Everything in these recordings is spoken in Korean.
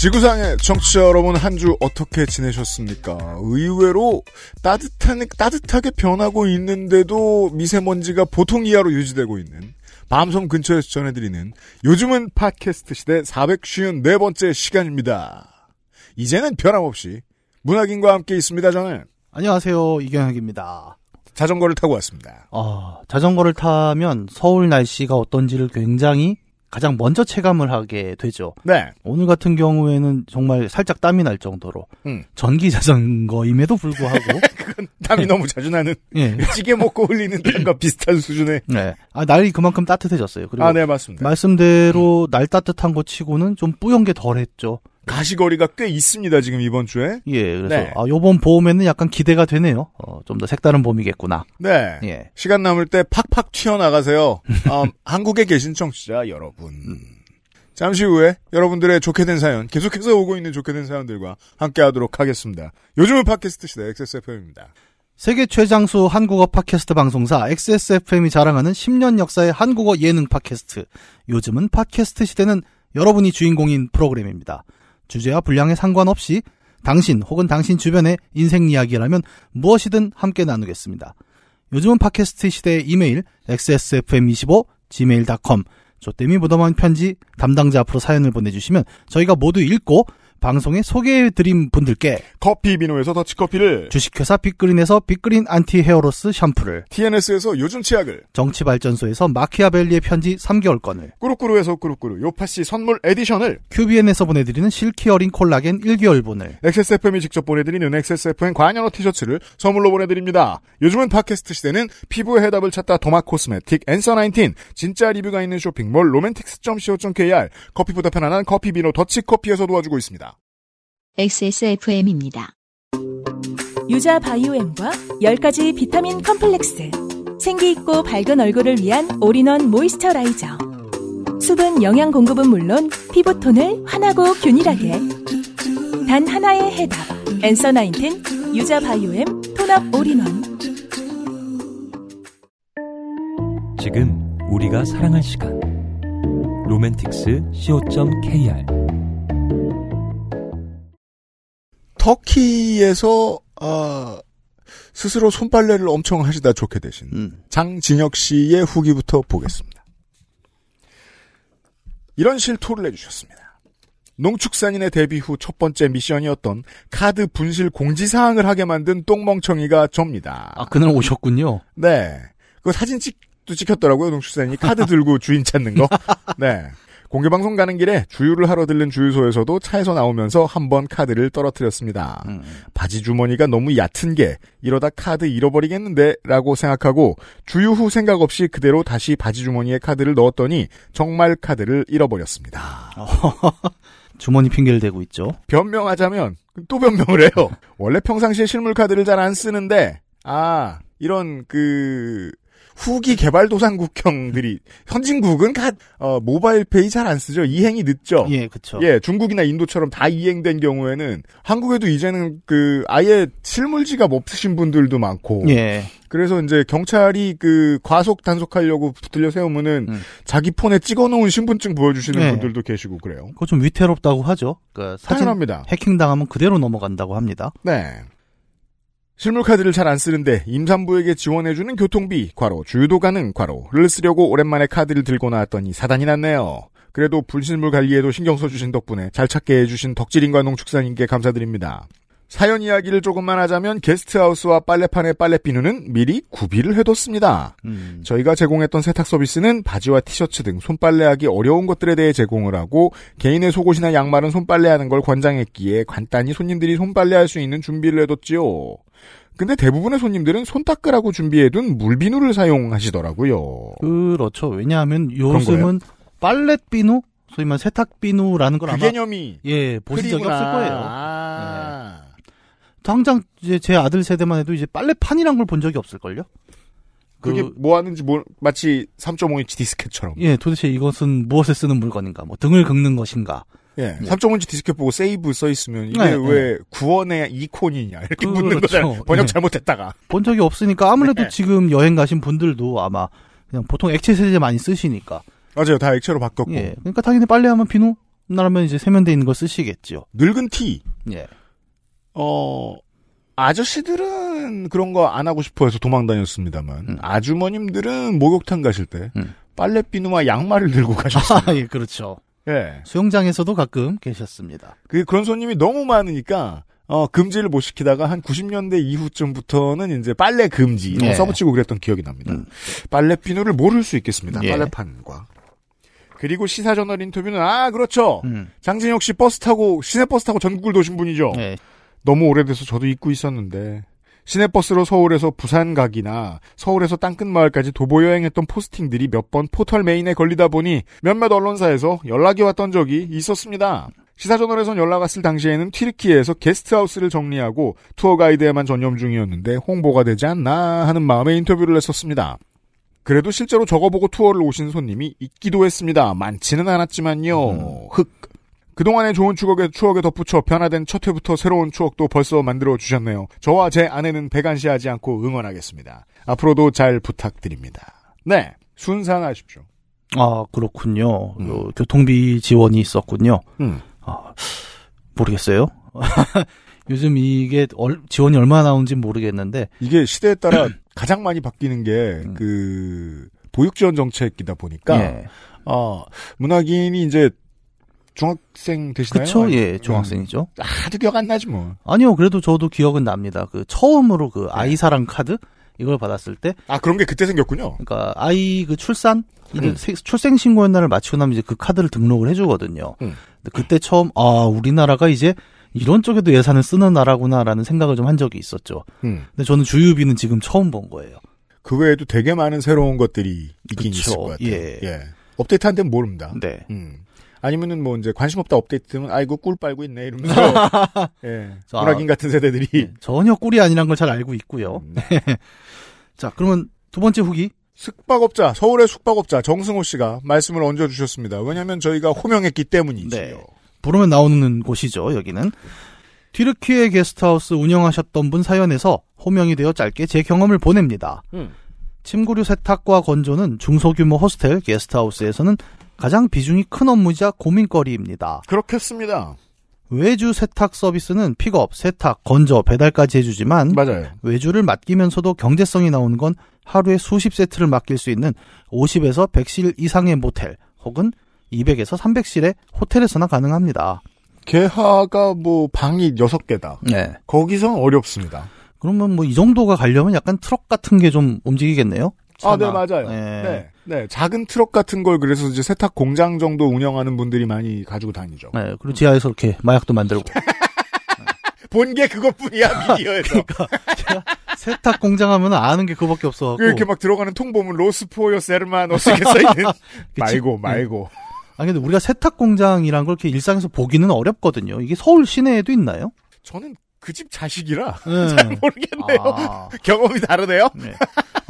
지구상의 청취자 여러분 한 주 어떻게 지내셨습니까? 의외로 따뜻한 따뜻하게 변하고 있는데도 미세먼지가 보통 이하로 유지되고 있는 밤섬 근처에서 전해드리는 요즘은 팟캐스트 시대 454번째 시간입니다. 이제는 변함없이 문학인과 함께 있습니다. 저는 안녕하세요. 이경혁입니다. 자전거를 타고 왔습니다. 어, 자전거를 타면 서울 날씨가 어떤지를 굉장히 가장 먼저 체감을 하게 되죠. 네. 오늘 같은 경우에는 정말 살짝 땀이 날 정도로 음. 전기 자전거임에도 불구하고 땀이 너무 자주 나는 예. 찌개 먹고 흘리는 땀과 비슷한 수준의 네. 아, 날이 그만큼 따뜻해졌어요. 그리고 아, 네, 맞습니다. 말씀대로 날 따뜻한 거 치고는 좀 뿌연 게 덜했죠. 가시거리가 꽤 있습니다, 지금 이번 주에. 예, 그래서 네. 아, 요번 봄에는 약간 기대가 되네요. 어, 좀 더 색다른 봄이겠구나. 네. 예. 시간 남을 때 팍팍 튀어나가세요. 음, 한국에 계신 청취자 여러분. 잠시 후에 여러분들의 좋게 된 사연, 계속해서 오고 있는 좋게 된 사연들과 함께 하도록 하겠습니다. 요즘은 팟캐스트 시대 XSFM입니다. 세계 최장수 한국어 팟캐스트 방송사 XSFM이 자랑하는 10년 역사의 한국어 예능 팟캐스트. 요즘은 팟캐스트 시대는 여러분이 주인공인 프로그램입니다. 주제와 분량에 상관없이 당신 혹은 당신 주변의 인생 이야기라면 무엇이든 함께 나누겠습니다. 요즘은 팟캐스트 시대의 이메일 xsfm25 gmail.com 조땜이 묻어만 편지 담당자 앞으로 사연을 보내주시면 저희가 모두 읽고 방송에 소개해드린 분들께 커피 비노에서 더치커피를, 주식회사 빅그린에서 빅그린 안티 헤어로스 샴푸를 TNS에서 요즘 치약을, 정치발전소에서 마키아벨리의 편지 3개월권을 꾸루꾸루에서 꾸루꾸루 요파시 선물 에디션을, 큐비엔에서 보내드리는 실키 어린 콜라겐 1개월분을 XSFM이 직접 보내드리는 XSFM 관현어 티셔츠를 선물로 보내드립니다. 요즘은 팟캐스트 시대는 피부의 해답을 찾다 도마 코스메틱 앤서 19 진짜 리뷰가 있는 쇼핑몰 로맨틱스.co.kr 커피보다 편안한 커피 비노 더치커피에서 도와주고 있습니다. XSFM입니다. 유자 biome과 10가지 비타민 컴플렉스. 생기 있고 밝은 얼굴을 위한 all-in-one moisturizer. 수분 영양 공급은 물론 피부톤을 환하고 균일하게. 단 하나의 해답. Answer Nineteen 유자 biome tone-up all-in-one. 지금 우리가 사랑할 시간 로맨틱스 co.kr 터키에서 어, 스스로 손빨래를 엄청 하시다 좋게 되신 음. 장진혁 씨의 후기부터 보겠습니다. 이런 실토를 해주셨습니다. 농축산인의 데뷔 후 첫 번째 미션이었던 카드 분실 공지사항을 하게 만든 똥멍청이가 접니다. 아 그날 오셨군요 네. 그 사진 찍 도 찍혔더라고요, 농축산인이. 카드 들고 주인 찾는 거. 네. 공개방송 가는 길에 주유를 하러 들른 주유소에서도 차에서 나오면서 한 번 카드를 떨어뜨렸습니다. 음. 바지 주머니가 너무 얕은 게 이러다 카드 잃어버리겠는데 라고 생각하고 주유 후 생각 없이 그대로 다시 바지 주머니에 카드를 넣었더니 정말 카드를 잃어버렸습니다. 주머니 핑계를 대고 있죠 변명하자면 또 변명을 해요. 원래 평상시에 실물 카드를 잘 안 쓰는데 아 이런 그 후기 개발도상국형들이 현진국은 카, 어, 모바일 페이 잘 안 쓰죠. 이행이 늦죠. 예 그쵸 예, 중국이나 인도처럼 다 이행된 경우에는 한국에도 이제는 그 아예 실물지갑 없으신 분들도 많고 예 그래서 이제 경찰이 그 과속 단속하려고 붙들려 세우면은 음. 자기 폰에 찍어놓은 신분증 보여주시는 네. 분들도 계시고 그래요. 그거 좀 위태롭다고 하죠 그 사진 당연합니다. 해킹 당하면 그대로 넘어간다고 합니다 네. 실물 카드를 잘 안 쓰는데 임산부에게 지원해주는 교통비 과로 주유도 가능 과로를 쓰려고 오랜만에 카드를 들고 나왔더니 사단이 났네요. 그래도 불실물 관리에도 신경 써주신 덕분에 잘 찾게 해주신 덕질인과 농축산인께 감사드립니다. 사연 이야기를 조금만 하자면 게스트하우스와 빨래판의 빨래 비누는 미리 구비를 해뒀습니다. 음. 저희가 제공했던 세탁 서비스는 바지와 티셔츠 등 손빨래하기 어려운 것들에 대해 제공을 하고 개인의 속옷이나 양말은 손빨래하는 걸 권장했기에 간단히 손님들이 손빨래할 수 있는 준비를 해뒀지요. 근데 대부분의 손님들은 손 닦으라고 준비해둔 물비누를 사용하시더라고요. 그렇죠 왜냐하면? 요즘은 빨랫 비누 소위 말 세탁 비누라는 걸 그 아마 개념이 예 보신 적이. 없을 거예요 아. 당장 이제 제 아들 세대만 해도 이제 빨래판이란 걸 본 적이 없을 걸요? 그게 그- 뭐 하는지 모- 마치 3.5인치 디스켓처럼. 예, 도대체 이것은 무엇에 쓰는 물건인가? 뭐 등을 긁는 것인가? 예. 뭐. 3.5인치 디스켓 보고 save 써 있으면 이게 네, 왜 구원의 이콘이냐 이렇게 묻는 그렇죠. 거잖아요. 번역 예. 잘못했다가. 본 적이 없으니까 아무래도 네. 지금 여행 가신 분들도 아마 그냥 보통 액체 세제 많이 쓰시니까. 맞아요. 다 액체로 바뀌었고. 예. 그러니까 당연히 빨래하면 비누 나라면 이제 세면대 있는 거 쓰시겠죠. 늙은 티. 예. 어 아저씨들은 그런 거 안 하고 싶어 해서 도망 다녔습니다만 음. 아주머님들은 목욕탕 가실 때 음. 빨래 비누와 양말을 들고 가셨어요. 아, 예, 그렇죠. 예. 수영장에서도 가끔 계셨습니다. 그 그런 손님이 너무 많으니까 어 금지를 못 시키다가 한 90년대 이후쯤부터는 이제 빨래 금지 이런 거 예. 써붙이고 그랬던 기억이 납니다. 음. 빨래 비누를 모를 수 있겠습니다. 예. 빨래판과 그리고 시사저널 인터뷰는 아 그렇죠. 음. 장진혁 씨 버스 타고 시내 버스 타고 전국을 도신 분이죠. 예. 너무 오래돼서 저도 잊고 있었는데 시내버스로 서울에서 부산 가기나 서울에서 땅끝 마을까지 도보 여행했던 포스팅들이 몇 번 포털 메인에 걸리다 보니 몇몇 언론사에서 연락이 왔던 적이 있었습니다. 시사저널에선 연락 왔을 당시에는 튀르키예에서 게스트하우스를 정리하고 투어 가이드에만 전념 중이었는데 홍보가 되지 않나 하는 마음에 인터뷰를 했었습니다. 그래도 실제로 적어보고 투어를 오신 손님이 있기도 했습니다. 많지는 않았지만요. 흑. 그동안의 좋은 추억에, 추억에 덧붙여 변화된 첫 회부터 새로운 추억도 벌써 만들어 주셨네요. 저와 제 아내는 배관시하지 않고 응원하겠습니다. 앞으로도 잘 부탁드립니다. 네. 순산하십시오. 아, 그렇군요. 음. 요 교통비 지원이 있었군요. 음. 아, 모르겠어요. 요즘 이게 얼- 지원이 얼마나 나오는지 모르겠는데, 이게 시대에 따라 가장 많이 바뀌는 게, 음. 그, 보육 지원 정책이다 보니까, 예. 어, 문학인이 이제, 중학생 되시나요? 그쵸? 예, 중학생이죠. 음, 하도 기억 안 나지 뭐. 아니요, 그래도 저도 기억은 납니다. 그 처음으로 네. 그 아이 사랑 카드 이걸 받았을 때, 아, 그런 게 그때 생겼군요. 그러니까 아이 그 출산 음. 세- 출생 신고 연날을 마치고 나면 이제 그 카드를 등록을 해주거든요. 음. 근데 그때 처음 아 우리나라가 이제 이런 쪽에도 예산을 쓰는 나라구나라는 생각을 좀 한 적이 있었죠. 음. 근데 저는 주유비는 지금 처음 본 거예요. 그 외에도 되게 많은 새로운 것들이 있긴 그쵸. 있을 것 같아요. 예. 업데이트한 데는 모릅니다. 네. 음. 아니면은 뭐 이제 관심 없다 업데이트면 아이고 꿀 빨고 있네 이러면서 예. 자, 문학인 같은 세대들이 네, 전혀 꿀이 아니란 걸 잘 알고 있고요. 음. 자 그러면 두 번째 후기 숙박업자 서울의 숙박업자 정승호 씨가 말씀을 얹어 주셨습니다. 왜냐하면 저희가 호명했기 때문이지요. 네. 부르면 나오는 곳이죠. 여기는 튀르키예 게스트하우스 운영하셨던 분 사연에서 호명이 되어 짧게 제 경험을 보냅니다. 음. 침구류 세탁과 건조는 중소규모 호스텔 게스트하우스에서는 가장 비중이 큰 업무이자 고민거리입니다. 그렇겠습니다. 외주 세탁 서비스는 픽업, 세탁, 건조, 배달까지 해주지만 맞아요. 외주를 맡기면서도 경제성이 나오는 건 하루에 수십 세트를 맡길 수 있는 50에서 100실 이상의 모텔 혹은 200에서 300실의 호텔에서나 가능합니다. 개하가 뭐 방이 6개다. 네. 거기선 어렵습니다. 그러면 뭐 이 정도가 가려면 약간 트럭 같은 게 좀 움직이겠네요? 아, 네. 맞아요. 네. 네. 네. 작은 트럭 같은 걸 그래서 이제 세탁 공장 정도 운영하는 분들이 많이 가지고 다니죠. 네, 그리고 지하에서 이렇게 마약도 만들고. 본 게 그것뿐이야, 미디어에서. 세탁 공장 하면 아는 게 그거밖에 없어갖고. 이렇게 막 들어가는 통보문 로스포요 세르마노스 이렇게 써있는. 말고, 말고. 아 근데 우리가 세탁 공장이란 걸 이렇게 일상에서 보기는 어렵거든요. 이게 서울 시내에도 있나요? 저는 그 집 자식이라 네. 모르겠네요. 아, 경험이 다르네요. 네.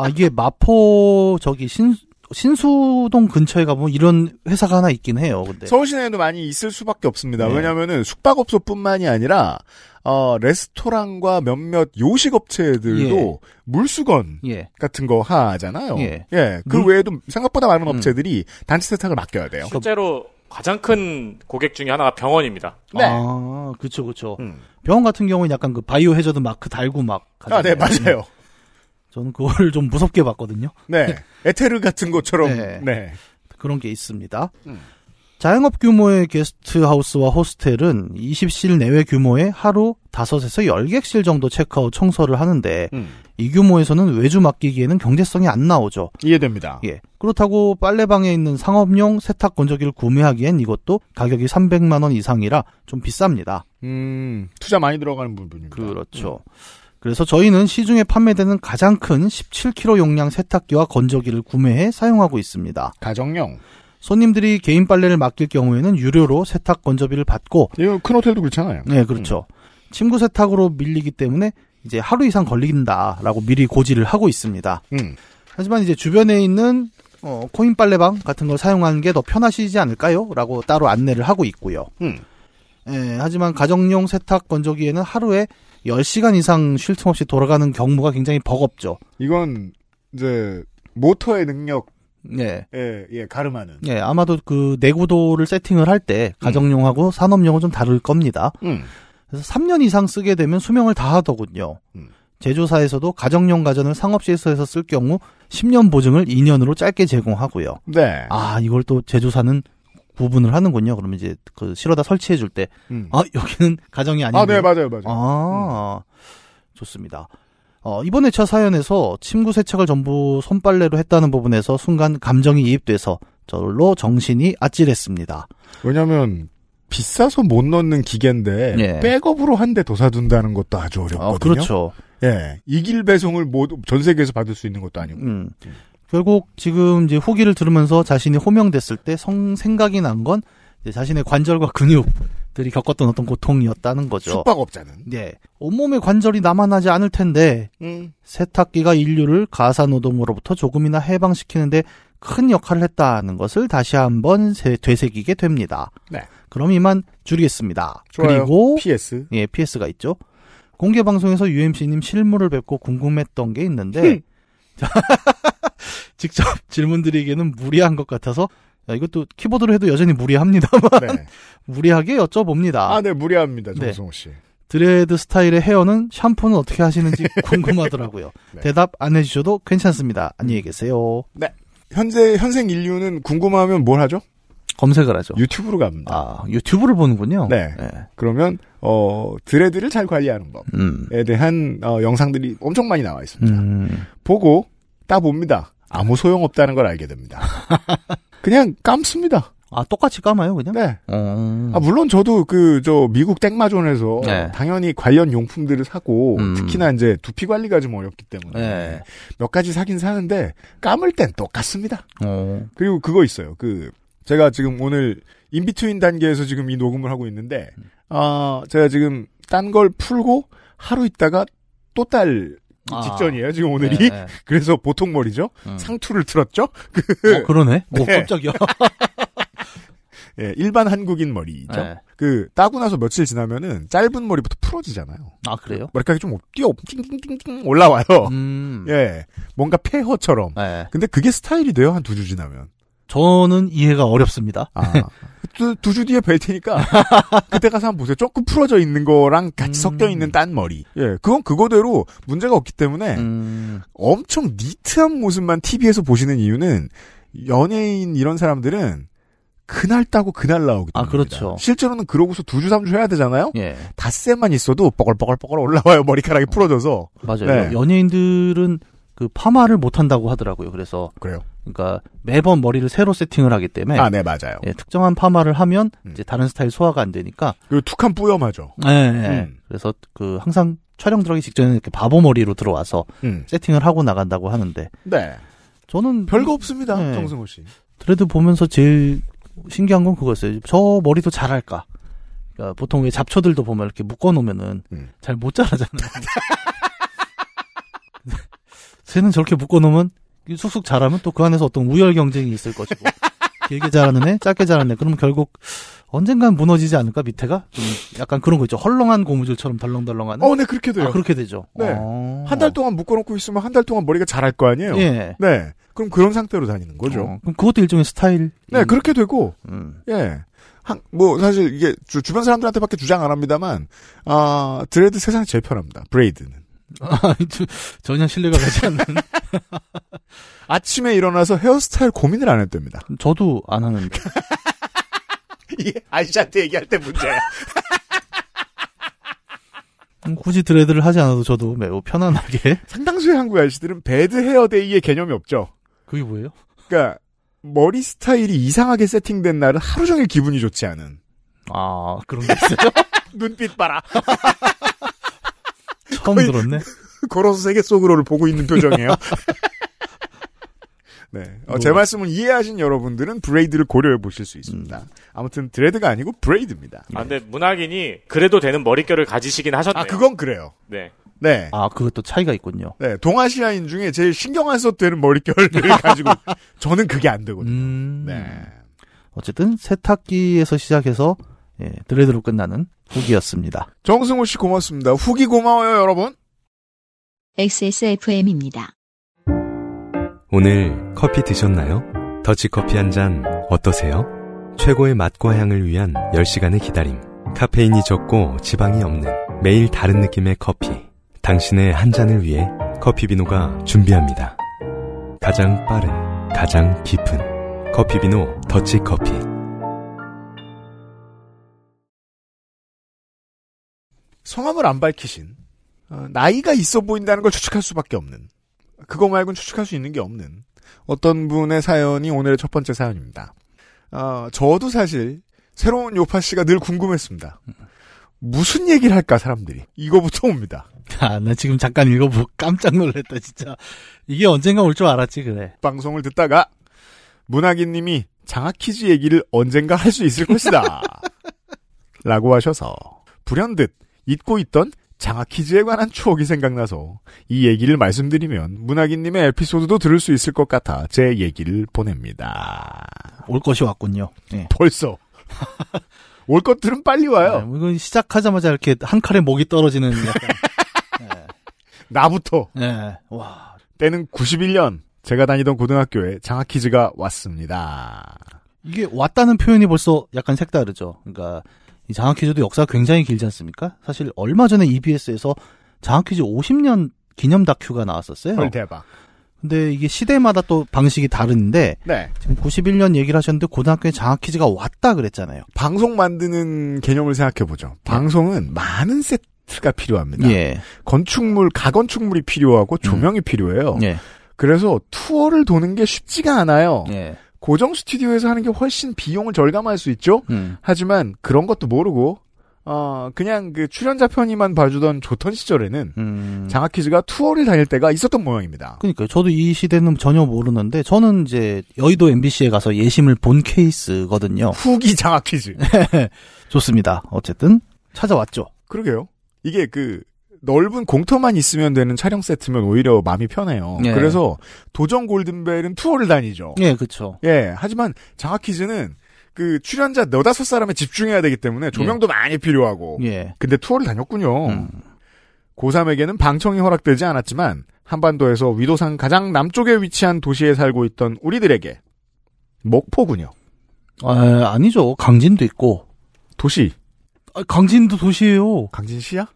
아 이게 마포 저기 신 신수동 근처에 가보면 이런 회사가 하나 있긴 해요. 근데 서울 시내에도 많이 있을 수밖에 없습니다. 네. 왜냐하면은 숙박업소뿐만이 아니라 어 레스토랑과 몇몇 요식업체들도 예. 물수건 예. 같은 거 하잖아요. 예. 그 물- 외에도 생각보다 많은 음. 업체들이 단체 세탁을 맡겨야 돼요. 실제로 가장 큰 고객 중에 하나가 병원입니다. 네. 아 그렇죠 그렇죠. 음. 병원 같은 경우는 약간 그 바이오 해저드 마크 달고 막. 아, 네. 맞아요. 저는 그걸 좀 무섭게 봤거든요. 네. 에테르 같은 것처럼. 네. 네. 그런 게 있습니다. 음. 자영업 규모의 게스트하우스와 호스텔은 20실 내외 규모의 하루 5에서 10객실 정도 체크아웃 청소를 하는데 음. 이 규모에서는 외주 맡기기에는 경제성이 안 나오죠. 이해됩니다. 예. 그렇다고 빨래방에 있는 상업용 세탁 건조기를 구매하기엔 이것도 가격이 300만 원 이상이라 좀 비쌉니다. 음, 투자 많이 들어가는 부분입니다. 그렇죠. 그래서 저희는 시중에 판매되는 가장 큰 17kg 용량 세탁기와 건조기를 구매해 사용하고 있습니다. 가정용. 손님들이 개인 빨래를 맡길 경우에는 유료로 세탁 건조비를 받고 이거 큰 호텔도 그렇잖아요. 네, 그렇죠. 침구 세탁으로 밀리기 때문에 이제 하루 이상 걸린다라고 미리 고지를 하고 있습니다. 음. 하지만 이제 주변에 있는 어, 코인 빨래방 같은 걸 사용하는 게 더 편하시지 않을까요? 라고 따로 안내를 하고 있고요. 음. 예, 하지만 가정용 세탁 건조기에는 하루에 10시간 이상 쉴 틈 없이 돌아가는 경우가 굉장히 버겁죠. 이건 이제 모터의 능력에 예. 예, 가름하는. 예, 아마도 그 내구도를 세팅을 할 때 가정용하고 산업용은 좀 다를 겁니다. 음. 그래서 3년 이상 쓰게 되면 수명을 다 하더군요. 음. 제조사에서도 가정용 가전을 상업시설에서 쓸 경우 10년 보증을 2년으로 짧게 제공하고요. 네. 아, 이걸 또 제조사는 구분을 하는군요. 그러면 이제 그 실어다 설치해 줄 때, 음. 아, 여기는 가정이 아닌데. 아, 네, 맞아요, 맞아요. 아, 좋습니다. 어, 이번에 저 사연에서 침구 세척을 전부 손빨래로 했다는 부분에서 순간 감정이 이입돼서 저로 정신이 아찔했습니다. 왜냐면, 비싸서 못 넣는 기계인데, 예. 백업으로 한 대 더 사둔다는 것도 아주 어렵거든요. 어, 그렇죠. 예. 이길 배송을 모두 전 세계에서 받을 수 있는 것도 아니고. 음. 결국 지금 이제 후기를 들으면서 자신이 호명됐을 때 성, 생각이 난 건 자신의 관절과 근육들이 겪었던 어떤 고통이었다는 거죠. 숙박업자는. 네. 온몸에 관절이 남아나지 않을 텐데 음. 세탁기가 인류를 가사노동으로부터 조금이나 해방시키는데 큰 역할을 했다는 것을 다시 한번 세- 되새기게 됩니다. 네. 그럼 이만 줄이겠습니다. 좋아요. 그리고 PS. 예, PS가 있죠. 공개 방송에서 UMC님 실물을 뵙고 궁금했던 게 있는데 자, 직접 질문 드리기에는 무리한 것 같아서 야, 이것도 키보드로 해도 여전히 무리합니다만 네. 무리하게 여쭤봅니다. 아, 네, 무리합니다, 네. 정성호 씨. 드레드 스타일의 헤어는 샴푸는 어떻게 하시는지 궁금하더라고요. 네. 대답 안 해주셔도 괜찮습니다. 안녕히 계세요. 현재, 현생 인류는 궁금하면 뭘 하죠? 검색을 하죠. 유튜브로 갑니다. 아 유튜브를 보는군요. 네. 그러면, 어, 드레드를 잘 관리하는 법에 음. 대한, 어, 영상들이 엄청 많이 나와 있습니다. 음. 보고, 따 봅니다. 아무 소용없다는 걸 알게 됩니다. 그냥 감습니다. 아 똑같이 감아요 그냥? 네. 어. 아, 물론 저도 그, 저, 미국 땡마존에서 네. 당연히 관련 용품들을 사고, 음. 특히나 이제 두피 관리가 좀 어렵기 때문에 네. 몇 가지 사긴 사는데, 감을 땐 똑같습니다. 어. 그리고 그거 있어요. 그, 제가 지금 오늘 인비트윈 단계에서 지금 이 녹음을 하고 있는데, 아, 제가 지금 딴 걸 풀고 하루 있다가 또 딸 아. 직전이에요. 지금 오늘이. 네, 네. 그래서 보통 머리죠. 음. 상투를 틀었죠. 어, 그러네. 오, 네. 깜짝이야. 예, 일반 한국인 머리죠. 네. 그 따고 나서 며칠 지나면은 짧은 머리부터 풀어지잖아요. 아 그래요? 머리카락이 좀 뛰어 띵띵띵띵 올라와요. 음. 예, 뭔가 폐허처럼. 네. 근데 그게 스타일이 돼요 한 두 주 지나면. 저는 이해가 어렵습니다. 아, 두주 뒤에 뵐 테니까 그때 가서 한번 보세요. 조금 풀어져 있는 거랑 같이 음. 섞여 있는 딴 머리. 예, 그건 그거대로 문제가 없기 때문에 음. 엄청 니트한 모습만 TV에서 보시는 이유는 연예인 이런 사람들은 그날 따고 그날 나오기 아, 때문에. 그렇죠. 실제로는 그러고서 두 주, 삼 주 해야 되잖아요? 예. 닷새만 있어도 뻐글뻐글뻐글 올라와요. 머리카락이 풀어져서. 맞아요. 네. 연예인들은 그 파마를 못 한다고 하더라고요. 그래서 그래요. 그러니까 매번 머리를 새로 세팅을 하기 때문에 아, 네, 맞아요. 예, 특정한 파마를 하면 음. 이제 다른 스타일 소화가 안 되니까 그리고 툭한 뿌염하죠. 예, 예. 음. 그래서 그 항상 촬영 들어가기 직전에 이렇게 바보 머리로 들어와서 음. 세팅을 하고 나간다고 하는데 네. 저는 별거 없습니다. 네. 정승호 씨. 드레드 보면서 제일 신기한 건 그거였어요. 저 머리도 잘할까? 그러니까 보통 왜 잡초들도 보면 이렇게 묶어 놓으면은 음. 잘못 자라잖아요. 쟤는 저렇게 묶어놓으면 쑥쑥 자라면 또 그 안에서 어떤 우열 경쟁이 있을 것이고 길게 자라는 애, 짧게 자라는 애. 그러면 결국 언젠간 무너지지 않을까 밑에가 좀 약간 그런 거 있죠. 헐렁한 고무줄처럼 덜렁덜렁하는. 어, 네, 그렇게 돼요. 아 그렇게 되죠. 네. 어. 한달 동안 묶어놓고 있으면 한 달 동안 머리가 자랄 거 아니에요? 예. 네. 그럼 그런 상태로 다니는 거죠. 어, 그럼 그것도 일종의 스타일. 네, 그렇게 되고, 음. 예. 한, 뭐, 사실 이게 주, 주변 사람들한테밖에 주장 안 합니다만, 아, dread 세상에 제일 편합니다. braid는. 아, 저- 전혀 신뢰가 가지 않는. 아침에 일어나서 헤어스타일 고민을 안 했답니다. 저도 안 하는데. 이게 아저씨한테 얘기할 때 문제야. 음, 굳이 dread를 하지 않아도 저도 매우 편안하게. 상당수의 한국 아저씨들은 배드 헤어데이의 개념이 없죠. 그게 뭐예요? 그러니까, 머리 스타일이 이상하게 세팅된 날은 하루 종일 기분이 좋지 않은. 아, 그런 게 있어요? 눈빛 봐라. 처음 들었네. 걸어서 세계 속으로를 보고 있는 표정이에요. 네. 어, 제 말씀을 이해하신 여러분들은 braid를 고려해 보실 수 있습니다. 음. 아무튼 dread가 아니고 braid입니다. 아, 근데 문학인이 그래도 되는 머릿결을 가지시긴 하셨네요. 아, 그건 그래요. 네. 네. 아, 그것도 차이가 있군요. 네. 동아시아인 중에 제일 신경 안 써도 되는 머릿결을 가지고 저는 그게 안 되거든요. 음. 네. 어쨌든 세탁기에서 시작해서 예, 드레드로 끝나는 후기였습니다. 정승호 씨 고맙습니다. 후기 고마워요, 여러분. XSFM입니다. 오늘 커피 드셨나요? 더치커피 한 잔 어떠세요? 최고의 맛과 향을 위한 10시간의 기다림. 카페인이 적고 지방이 없는 매일 다른 느낌의 커피. 당신의 한 잔을 위해 커피비노가 준비합니다. 가장 빠른, 가장 깊은 커피비노 더치커피. 성함을 안 밝히신 어, 나이가 있어 보인다는 걸 추측할 수밖에 없는 그거 말고는 추측할 수 있는 게 없는 어떤 분의 사연이 오늘의 첫 번째 사연입니다. 어, 저도 사실 새로운 요파 씨가 늘 궁금했습니다. 무슨 얘기를 할까 사람들이 이거부터 옵니다. 아, 나 지금 잠깐 읽어보고 깜짝 놀랐다, 진짜. 이게 언젠가 올 줄 알았지, 그래. 방송을 듣다가 문학인님이 장학 퀴즈 얘기를 언젠가 할 수 있을 것이다. 라고 하셔서 불현듯 잊고 있던 장학 퀴즈에 관한 추억이 생각나서 이 얘기를 말씀드리면 문학인님의 에피소드도 들을 수 있을 것 같아 제 얘기를 보냅니다. 올 것이 왔군요. 예. 벌써 올 것들은 빨리 와요. 네, 이건 시작하자마자 이렇게 한 칼에 목이 떨어지는 약간. 나부터 예. 와. 때는 91년 제가 다니던 고등학교에 장학 퀴즈가 왔습니다. 이게 왔다는 표현이 벌써 약간 색다르죠. 그러니까 이 장학 퀴즈도 역사가 굉장히 길지 않습니까? 사실 얼마 전에 EBS에서 장학 퀴즈 50년 기념 다큐가 나왔었어요. 헐 대박. 근데 이게 시대마다 또 방식이 다른데 네. 지금 91년 얘기를 하셨는데 고등학교에 장학 퀴즈가 왔다 그랬잖아요. 방송 만드는 개념을 생각해 보죠. 방송은 많은 세트가 필요합니다. 예. 건축물, 가건축물이 필요하고 조명이 필요해요. 예. 그래서 투어를 도는 게 쉽지가 않아요. 예. 고정 스튜디오에서 하는 게 훨씬 비용을 절감할 수 있죠. 음. 하지만 그런 것도 모르고 어 그냥 그 출연자 편의만 봐주던 좋던 시절에는 음. 장학 퀴즈가 투어를 다닐 때가 있었던 모양입니다. 그러니까 저도 이 시대는 전혀 모르는데 저는 이제 여의도 MBC에 가서 예심을 본 케이스거든요. 후기 장학 퀴즈. 좋습니다. 어쨌든 찾아왔죠. 그러게요. 이게 그 넓은 공터만 있으면 되는 촬영 세트면 오히려 마음이 편해요. 예. 그래서 도전 골든벨은 투어를 다니죠. 예, 그렇죠. 예, 하지만 장학 퀴즈는 그 출연자 너다섯 사람에 집중해야 되기 때문에 조명도 많이 필요하고. 예. 근데 투어를 다녔군요. 음. 고3에게는 방청이 허락되지 않았지만 한반도에서 위도상 가장 남쪽에 위치한 도시에 살고 있던 우리들에게 목포군요. 아, 아니죠. 강진도 있고. 도시. 아, 강진도 도시예요. 강진시야?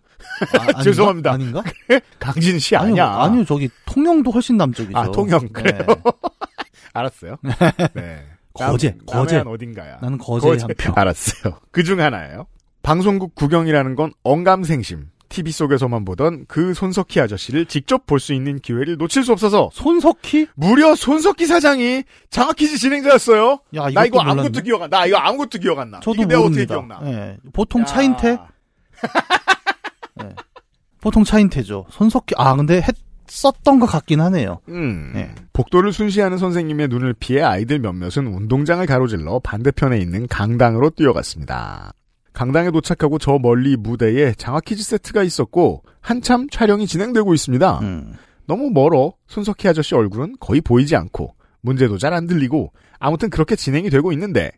아? 죄송합니다. 아닌가? 강진시 아니요, 아니야. 아니요. 저기 통영도 훨씬 남쪽이죠. 아, 통영. 그래요? 네. 알았어요. 네. 거제, 남- 거제. 어딘가야. 나는 거제에 한 표. 알았어요. 그 중 하나예요. 방송국 구경이라는 건 언감생심. TV 속에서만 보던 그 손석희 아저씨를 직접 볼 수 있는 기회를 놓칠 수 없어서 손석희? 무려 손석희 사장이 장학퀴즈 진행자였어요. 야, 나 이거 이것도 아무것도 몰랐네. 기억 안 나. 이거 아무것도 기억 안 나. 저도 이게 내가 어떻게 모릅니다. 기억나? 예. 보통 야. 차인태? 예. 보통 차인태죠. 손석희, 아, 근데 했었던 것 같긴 하네요. 음. 네. 복도를 순시하는 선생님의 눈을 피해 아이들 몇몇은 운동장을 가로질러 반대편에 있는 강당으로 뛰어갔습니다. 강당에 도착하고 저 멀리 무대에 장학퀴즈 세트가 있었고 한참 촬영이 진행되고 있습니다. 음. 너무 멀어 손석희 아저씨 얼굴은 거의 보이지 않고 문제도 잘 안 들리고 아무튼 그렇게 진행이 되고 있는데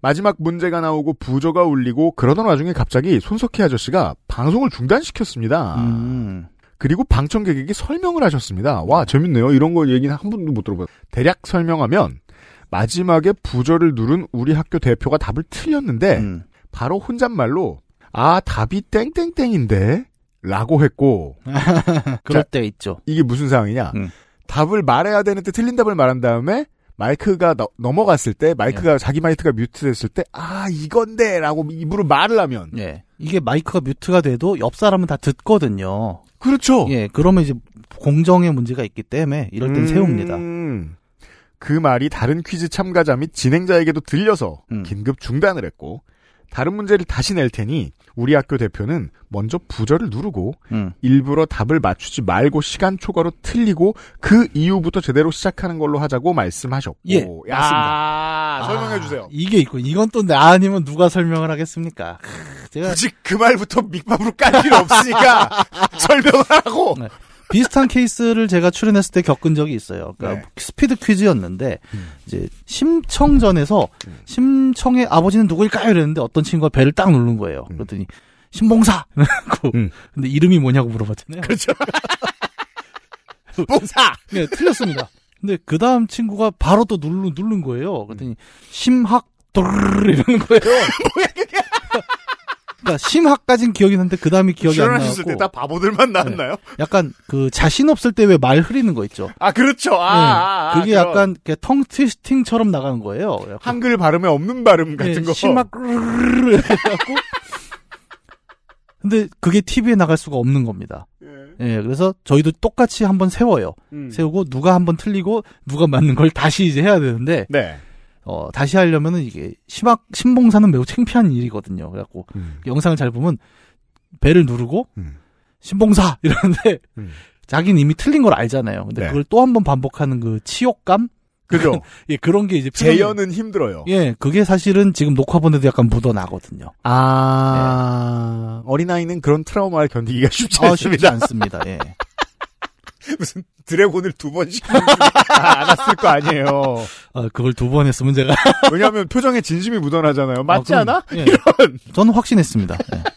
마지막 문제가 나오고 부조가 울리고 그러던 와중에 갑자기 손석희 아저씨가 방송을 중단시켰습니다. 음. 그리고 방청객에게 설명을 하셨습니다. 와 재밌네요. 이런 거 얘기는 한 번도 못 들어봐요. 대략 설명하면 마지막에 부조를 누른 우리 학교 대표가 답을 틀렸는데 음. 바로 혼잣말로 아 답이 땡땡땡인데 라고 했고 그럴 자, 때가 있죠. 이게 무슨 상황이냐 음. 답을 말해야 되는데 틀린 답을 말한 다음에 마이크가 너- 넘어갔을 때 마이크가 네. 자기 마이크가 뮤트 됐을 때 아 이건데 라고 입으로 말을 하면 예. 이게 마이크가 뮤트가 돼도 옆 사람은 다 듣거든요. 그렇죠 예. 그러면 이제 공정의 문제가 있기 때문에 이럴 땐 음, 세웁니다. 그 말이 다른 퀴즈 참가자 및 진행자에게도 들려서 음. 긴급 중단을 했고 다른 문제를 다시 낼 테니 우리 학교 대표는 먼저 부절을 누르고 음. 일부러 답을 맞추지 말고 시간 초과로 틀리고 그 이후부터 제대로 시작하는 걸로 하자고 말씀하셨고 예. 야, 아, 설명해 주세요. 이게 있고 이건 또 나 아니면 누가 설명을 하겠습니까? 크, 제가 굳이 그 말부터 밑밥으로 깔 필요 없으니까 설명을 하고 네. 비슷한 케이스를 제가 출연했을 때 겪은 적이 있어요. 그러니까 네. 스피드 퀴즈였는데 음. 이제 심청전에서 음. 심청의 아버지는 누구일까요? 이랬는데 어떤 친구가 배를 딱 누른 거예요. 음. 그랬더니 신봉사. 그래갖고 음. 근데 이름이 뭐냐고 물어봤잖아요. 그렇죠. 봉사. 네, 틀렸습니다. 근데 그 다음 친구가 바로 또 누른, 누른 거예요. 그랬더니 심학 도르르 이러는 거예요. 뭐야 그게? 그러니까 심학까진 기억이 나는데 그 다음이 기억이 안때 나고 다 바보들만 나왔나요? 약간 그 자신 없을 때 왜 말 흐리는 거 있죠. 아 그렇죠. 아, 네. 아, 아, 그게 그런 약간 텅 트위스팅처럼 나가는 거예요. 약간 한글 발음에 없는 발음 같은 네, 거. 심막 르르르 해갖고 근데 그게 TV에 나갈 수가 없는 겁니다. 예. 예, 그래서 저희도 똑같이 한번 세워요. 음. 세우고 누가 한번 틀리고 누가 맞는 걸 다시 이제 해야 되는데 네. 어 다시 하려면은 이게 심학 신봉사는 매우 창피한 일이거든요. 그래갖고 음. 영상을 잘 보면 배를 누르고 음. 신봉사 이러는데 음. 자기는 이미 틀린 걸 알잖아요. 근데 네. 그걸 또 한 번 반복하는 그 치욕감 그죠. 예 그런 게 이제 재연은 힘들어요. 예 그게 사실은 지금 녹화본에도 약간 묻어나거든요. 아 어린아이는 그런 트라우마를 견디기가 쉽지 아, 쉽지 않습니다. 않습니다. 예. 무슨 드래곤을 두 번씩 안았을 거 아니에요. 아, 그걸 두 번 했으면 제가 왜냐하면 표정에 진심이 묻어나잖아요. 맞지 아, 그럼- 않아? 예. 이런 저는 확신했습니다. 예.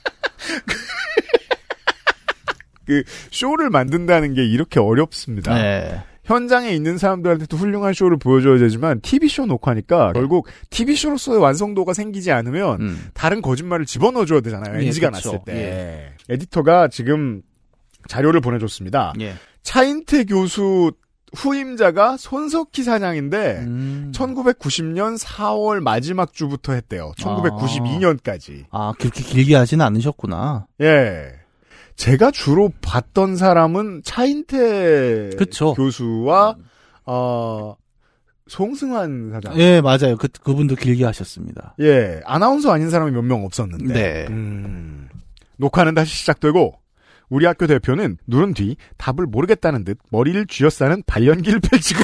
그 쇼를 만든다는 게 이렇게 어렵습니다. 네. 현장에 있는 사람들한테도 훌륭한 쇼를 보여줘야 되지만 TV 쇼 녹화니까 결국 TV 쇼로서의 완성도가 생기지 않으면 음. 다른 거짓말을 집어넣어줘야 되잖아요. 예, NG가 그쵸. 났을 때. 에디터가 지금 자료를 보내줬습니다. 예. 차인태 교수 후임자가 손석희 사장인데 음. 1990년 4월 마지막 주부터 했대요. 1992년까지. 아, 그렇게 길게 하진 않으셨구나. 예. 제가 주로 봤던 사람은 차인태 그쵸. 교수와 어 송승환 사장. 예, 맞아요. 그, 그분도 길게 하셨습니다. 예, 아나운서 아닌 사람이 몇 명 없었는데. 네. 음, 녹화는 다시 시작되고 우리 학교 대표는 누른 뒤 답을 모르겠다는 듯 머리를 쥐어싸는 발연기를 펼치고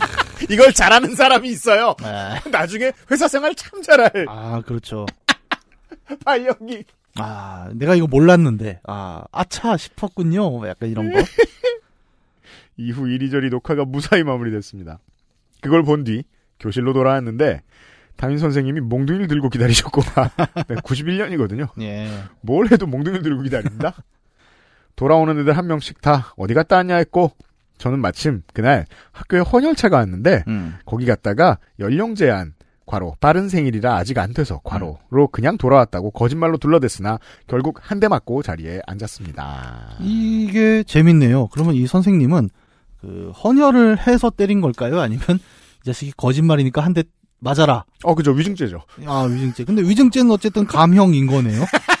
이걸 잘하는 사람이 있어요. 아, 나중에 회사 생활 참 잘할 아, 그렇죠. 발연기. 아, 내가 이거 몰랐는데, 아, 아차 싶었군요. 약간 이런 거. 이후 이리저리 녹화가 무사히 마무리됐습니다. 그걸 본 뒤 교실로 돌아왔는데 담임 선생님이 몽둥이를 들고 기다리셨고 네, 91년이거든요. 예. 뭘 해도 몽둥이를 들고 기다린다? 돌아오는 애들 한 명씩 다 어디 갔다 왔냐 했고 저는 마침 그날 학교에 헌혈차가 왔는데 음. 거기 갔다가 연령 제한 과로 빠른 생일이라 아직 안 돼서 과로로 그냥 돌아왔다고 거짓말로 둘러댔으나 결국 한 대 맞고 자리에 앉았습니다. 이게 재밌네요. 그러면 이 선생님은 그 헌혈을 해서 때린 걸까요? 아니면 이 자식이 거짓말이니까 한 대 맞아라. 어 그죠 위증죄죠. 아, 위증죄. 근데 위증죄는 어쨌든 감형인 거네요.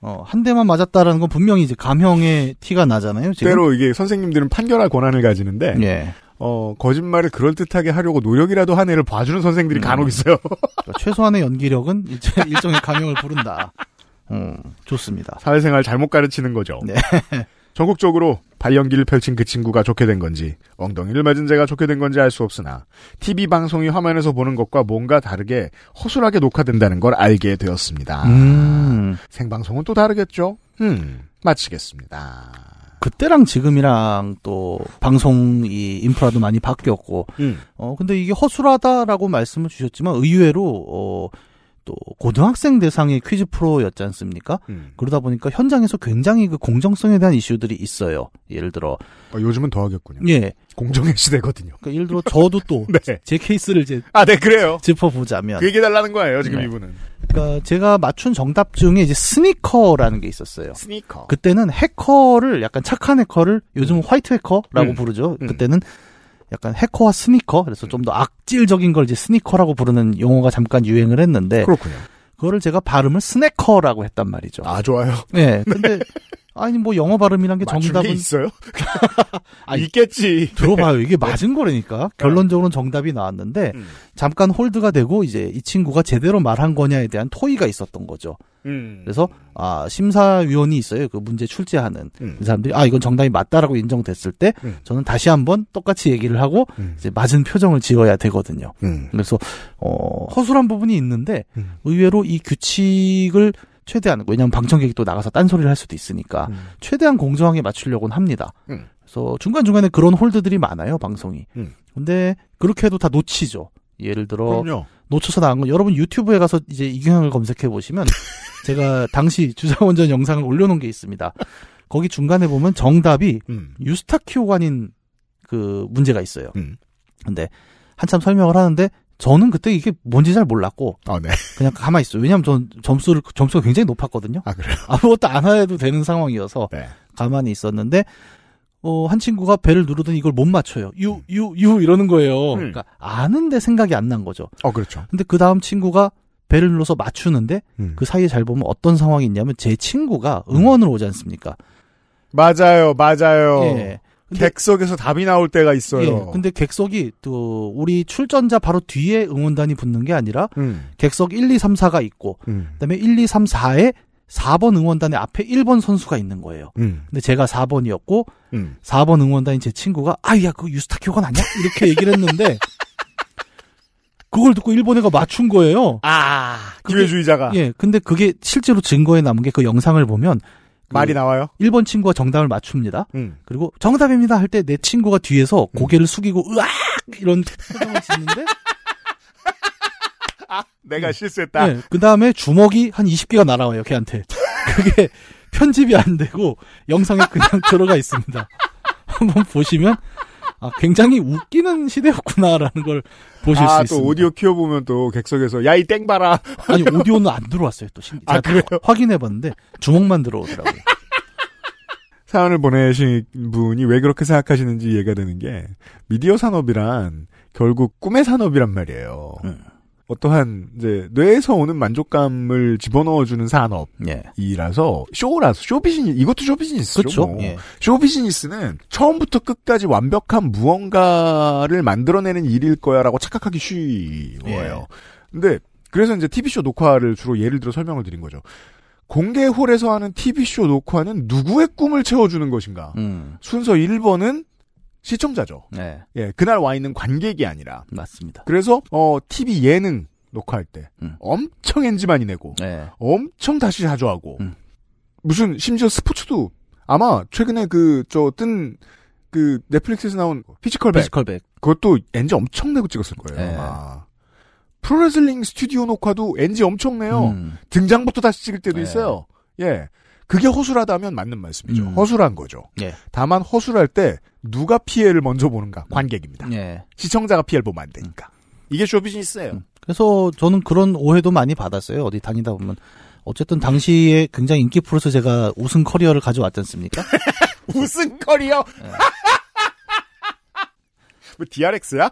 어, 한 대만 맞았다라는 건 분명히 이제 감형의 티가 나잖아요, 지금. 때로 이게 선생님들은 판결할 권한을 가지는데 예. 어 거짓말을 그럴듯하게 하려고 노력이라도 한 애를 봐주는 선생들이 음. 간혹 있어요. 그러니까 최소한의 연기력은 이제 일종의 감형을 부른다. 음, 좋습니다. 사회생활 잘못 가르치는 거죠. 네. 전국적으로 발연기를 펼친 그 친구가 좋게 된 건지 엉덩이를 맞은 제가 좋게 된 건지 알 수 없으나 TV 방송이 화면에서 보는 것과 뭔가 다르게 허술하게 녹화된다는 걸 알게 되었습니다. 음, 생방송은 또 다르겠죠? 음, 마치겠습니다. 그때랑 지금이랑 또 방송 이 인프라도 많이 바뀌었고, 음, 어, 근데 이게 허술하다라고 말씀을 주셨지만 의외로, 어, 또 고등학생 대상의 퀴즈 프로였지 않습니까? 음. 그러다 보니까 현장에서 굉장히 그 공정성에 대한 이슈들이 있어요. 예를 들어, 어, 요즘은 더 하겠군요. 예. 공정의 시대거든요. 그러니까 예를 들어 저도 또 제 네. 케이스를 이제 아, 네, 그래요. 짚어보자면, 그 얘기해달라는 거예요, 지금 네. 이분은. 그러니까 제가 맞춘 정답 중에 이제 sneaker라는 게 있었어요. 스니커. 그때는 해커를 약간 착한 해커를 요즘 은 화이트 해커라고 음. 부르죠. 음. 그때는 약간 해커와 스니커 그래서 좀 더 악질적인 걸 이제 sneaker라고 부르는 용어가 잠깐 유행을 했는데 그렇군요. 그거를 제가 발음을 스네커라고 했단 말이죠. 아, 좋아요. 네. 근데 아니 뭐 영어 발음이란 게 맞춘 게 정답은 있어요? 아니, 있겠지. 들어봐요. 이게 맞은 거라니까. 결론적으로는 정답이 나왔는데 음. 잠깐 홀드가 되고 이제 이 친구가 제대로 말한 거냐에 대한 토의가 있었던 거죠. 음. 그래서 아 심사위원이 있어요. 그 문제 출제하는 음. 그 사람들이 아 이건 정답이 맞다라고 인정됐을 때 음. 저는 다시 한번 똑같이 얘기를 하고 음. 이제 맞은 표정을 지어야 되거든요. 음. 그래서 어 허술한 부분이 있는데 음. 의외로 이 규칙을 최대한 왜냐하면 방청객이 또 나가서 딴소리를 할 수도 있으니까 음. 최대한 공정하게 맞추려고는 합니다. 음. 그래서 중간 중간에 그런 홀드들이 많아요 방송이. 음. 근데 그렇게 해도 다 놓치죠. 예를 들어 그럼요. 놓쳐서 나간 건 여러분 유튜브에 가서 이제 이경영을 검색해 보시면 제가 당시 주장원전 영상을 올려놓은 게 있습니다. 거기 중간에 보면 정답이 음. 유스타키오관인 그 문제가 있어요. 음. 근데 한참 설명을 하는데 저는 그때 이게 뭔지 잘 몰랐고 아, 네. 그냥 가만히 있어요. 왜냐하면 전 점수를 점수가 굉장히 높았거든요. 아, 그래요? 아무것도 안 해도 되는 상황이어서 네. 가만히 있었는데 어, 한 친구가 배를 누르더니 이걸 못 맞춰요. 유, 유, 유 이러는 거예요. 음. 그러니까 아는데 생각이 안 난 거죠. 어, 그렇죠. 근데 그 다음 친구가 배를 눌러서 맞추는데 음. 그 사이에 잘 보면 어떤 상황이 있냐면 제 친구가 응원을 오지 않습니까? 맞아요, 맞아요. 예. 근데, 객석에서 답이 나올 때가 있어요. 예. 근데 객석이 또 우리 출전자 바로 뒤에 응원단이 붙는 게 아니라 음. 객석 1, 2, 3, 4가 있고 음. 그다음에 1, 2, 3, 4에 4번 응원단의 앞에 1번 선수가 있는 거예요. 음. 근데 제가 4번이었고 음. 4번 응원단인 제 친구가 아야 그거 유스타키오건 아니야? 이렇게 얘기를 했는데 그걸 듣고 일본 애가 맞춘 거예요. 아, 그게- 기회주의자가. 예. 근데 그게 실제로 증거에 남은 게 그 영상을 보면 그 말이 나와요? 일본 친구가 정답을 맞춥니다. 음. 그리고 정답입니다 할 때 내 친구가 뒤에서 고개를 숙이고 으악 이런 표정을 짓는데 내가 실수했다. 예, 그 다음에 주먹이 한 20개가 날아와요 걔한테. 그게 편집이 안 되고 영상에 그냥 들어가 있습니다. 한번 보시면 아, 굉장히 웃기는 시대였구나라는 걸 보실 아, 수또 있습니다. 오디오 키워보면 또 객석에서, 야, 이 땡 봐라. 아니 오디오는 안 들어왔어요 또 신- 아, 그래요? 확인해봤는데 주먹만 들어오더라고요. 사연을 보내신 분이 왜 그렇게 생각하시는지 이해가 되는 게, 미디어 산업이란 결국 꿈의 산업이란 말이에요. 음. 어떠한, 이제, 뇌에서 오는 만족감을 집어넣어주는 예. 산업이라서, 쇼라서, 쇼비즈니스, 이것도 쇼비즈니스죠. 그렇죠. 뭐. 예. 쇼비즈니스는 처음부터 끝까지 완벽한 무언가를 만들어내는 일일 거야라고 착각하기 쉬워요. 예. 근데 그래서 이제 TV쇼 녹화를 주로 예를 들어 설명을 드린 거죠. 공개홀에서 하는 TV쇼 녹화는 누구의 꿈을 채워주는 것인가? 음. 순서 1번은 시청자죠. 네. 예, 그날 와 있는 관객이 아니라. 맞습니다. 그래서 어 TV 예능 녹화할 때 음. 엄청 엔지 많이 내고 네. 엄청 다시 자주 하고 음. 무슨 심지어 스포츠도 아마 최근에 그 저 뜬 그 넷플릭스에서 나온 피지컬백 피지컬백. 그것도 엔지 엄청 내고 찍었을 거예요. 네. 아마. 프로레슬링 스튜디오 녹화도 엔지 엄청 내요. 음. 등장부터 다시 찍을 때도 네. 있어요. 예. 그게 허술하다면 맞는 말씀이죠. 음. 허술한 거죠. 예. 다만 허술할 때 누가 피해를 먼저 보는가 관객입니다. 예. 시청자가 피해를 보면 안 되니까. 이게 쇼비즈니스예요. 음. 그래서 저는 그런 오해도 많이 받았어요. 어디 다니다 보면. 어쨌든 당시에 굉장히 인기 프로에서 제가 우승 커리어를 가져왔지 않습니까? 우승 커리어. 네. 뭐 DRX야?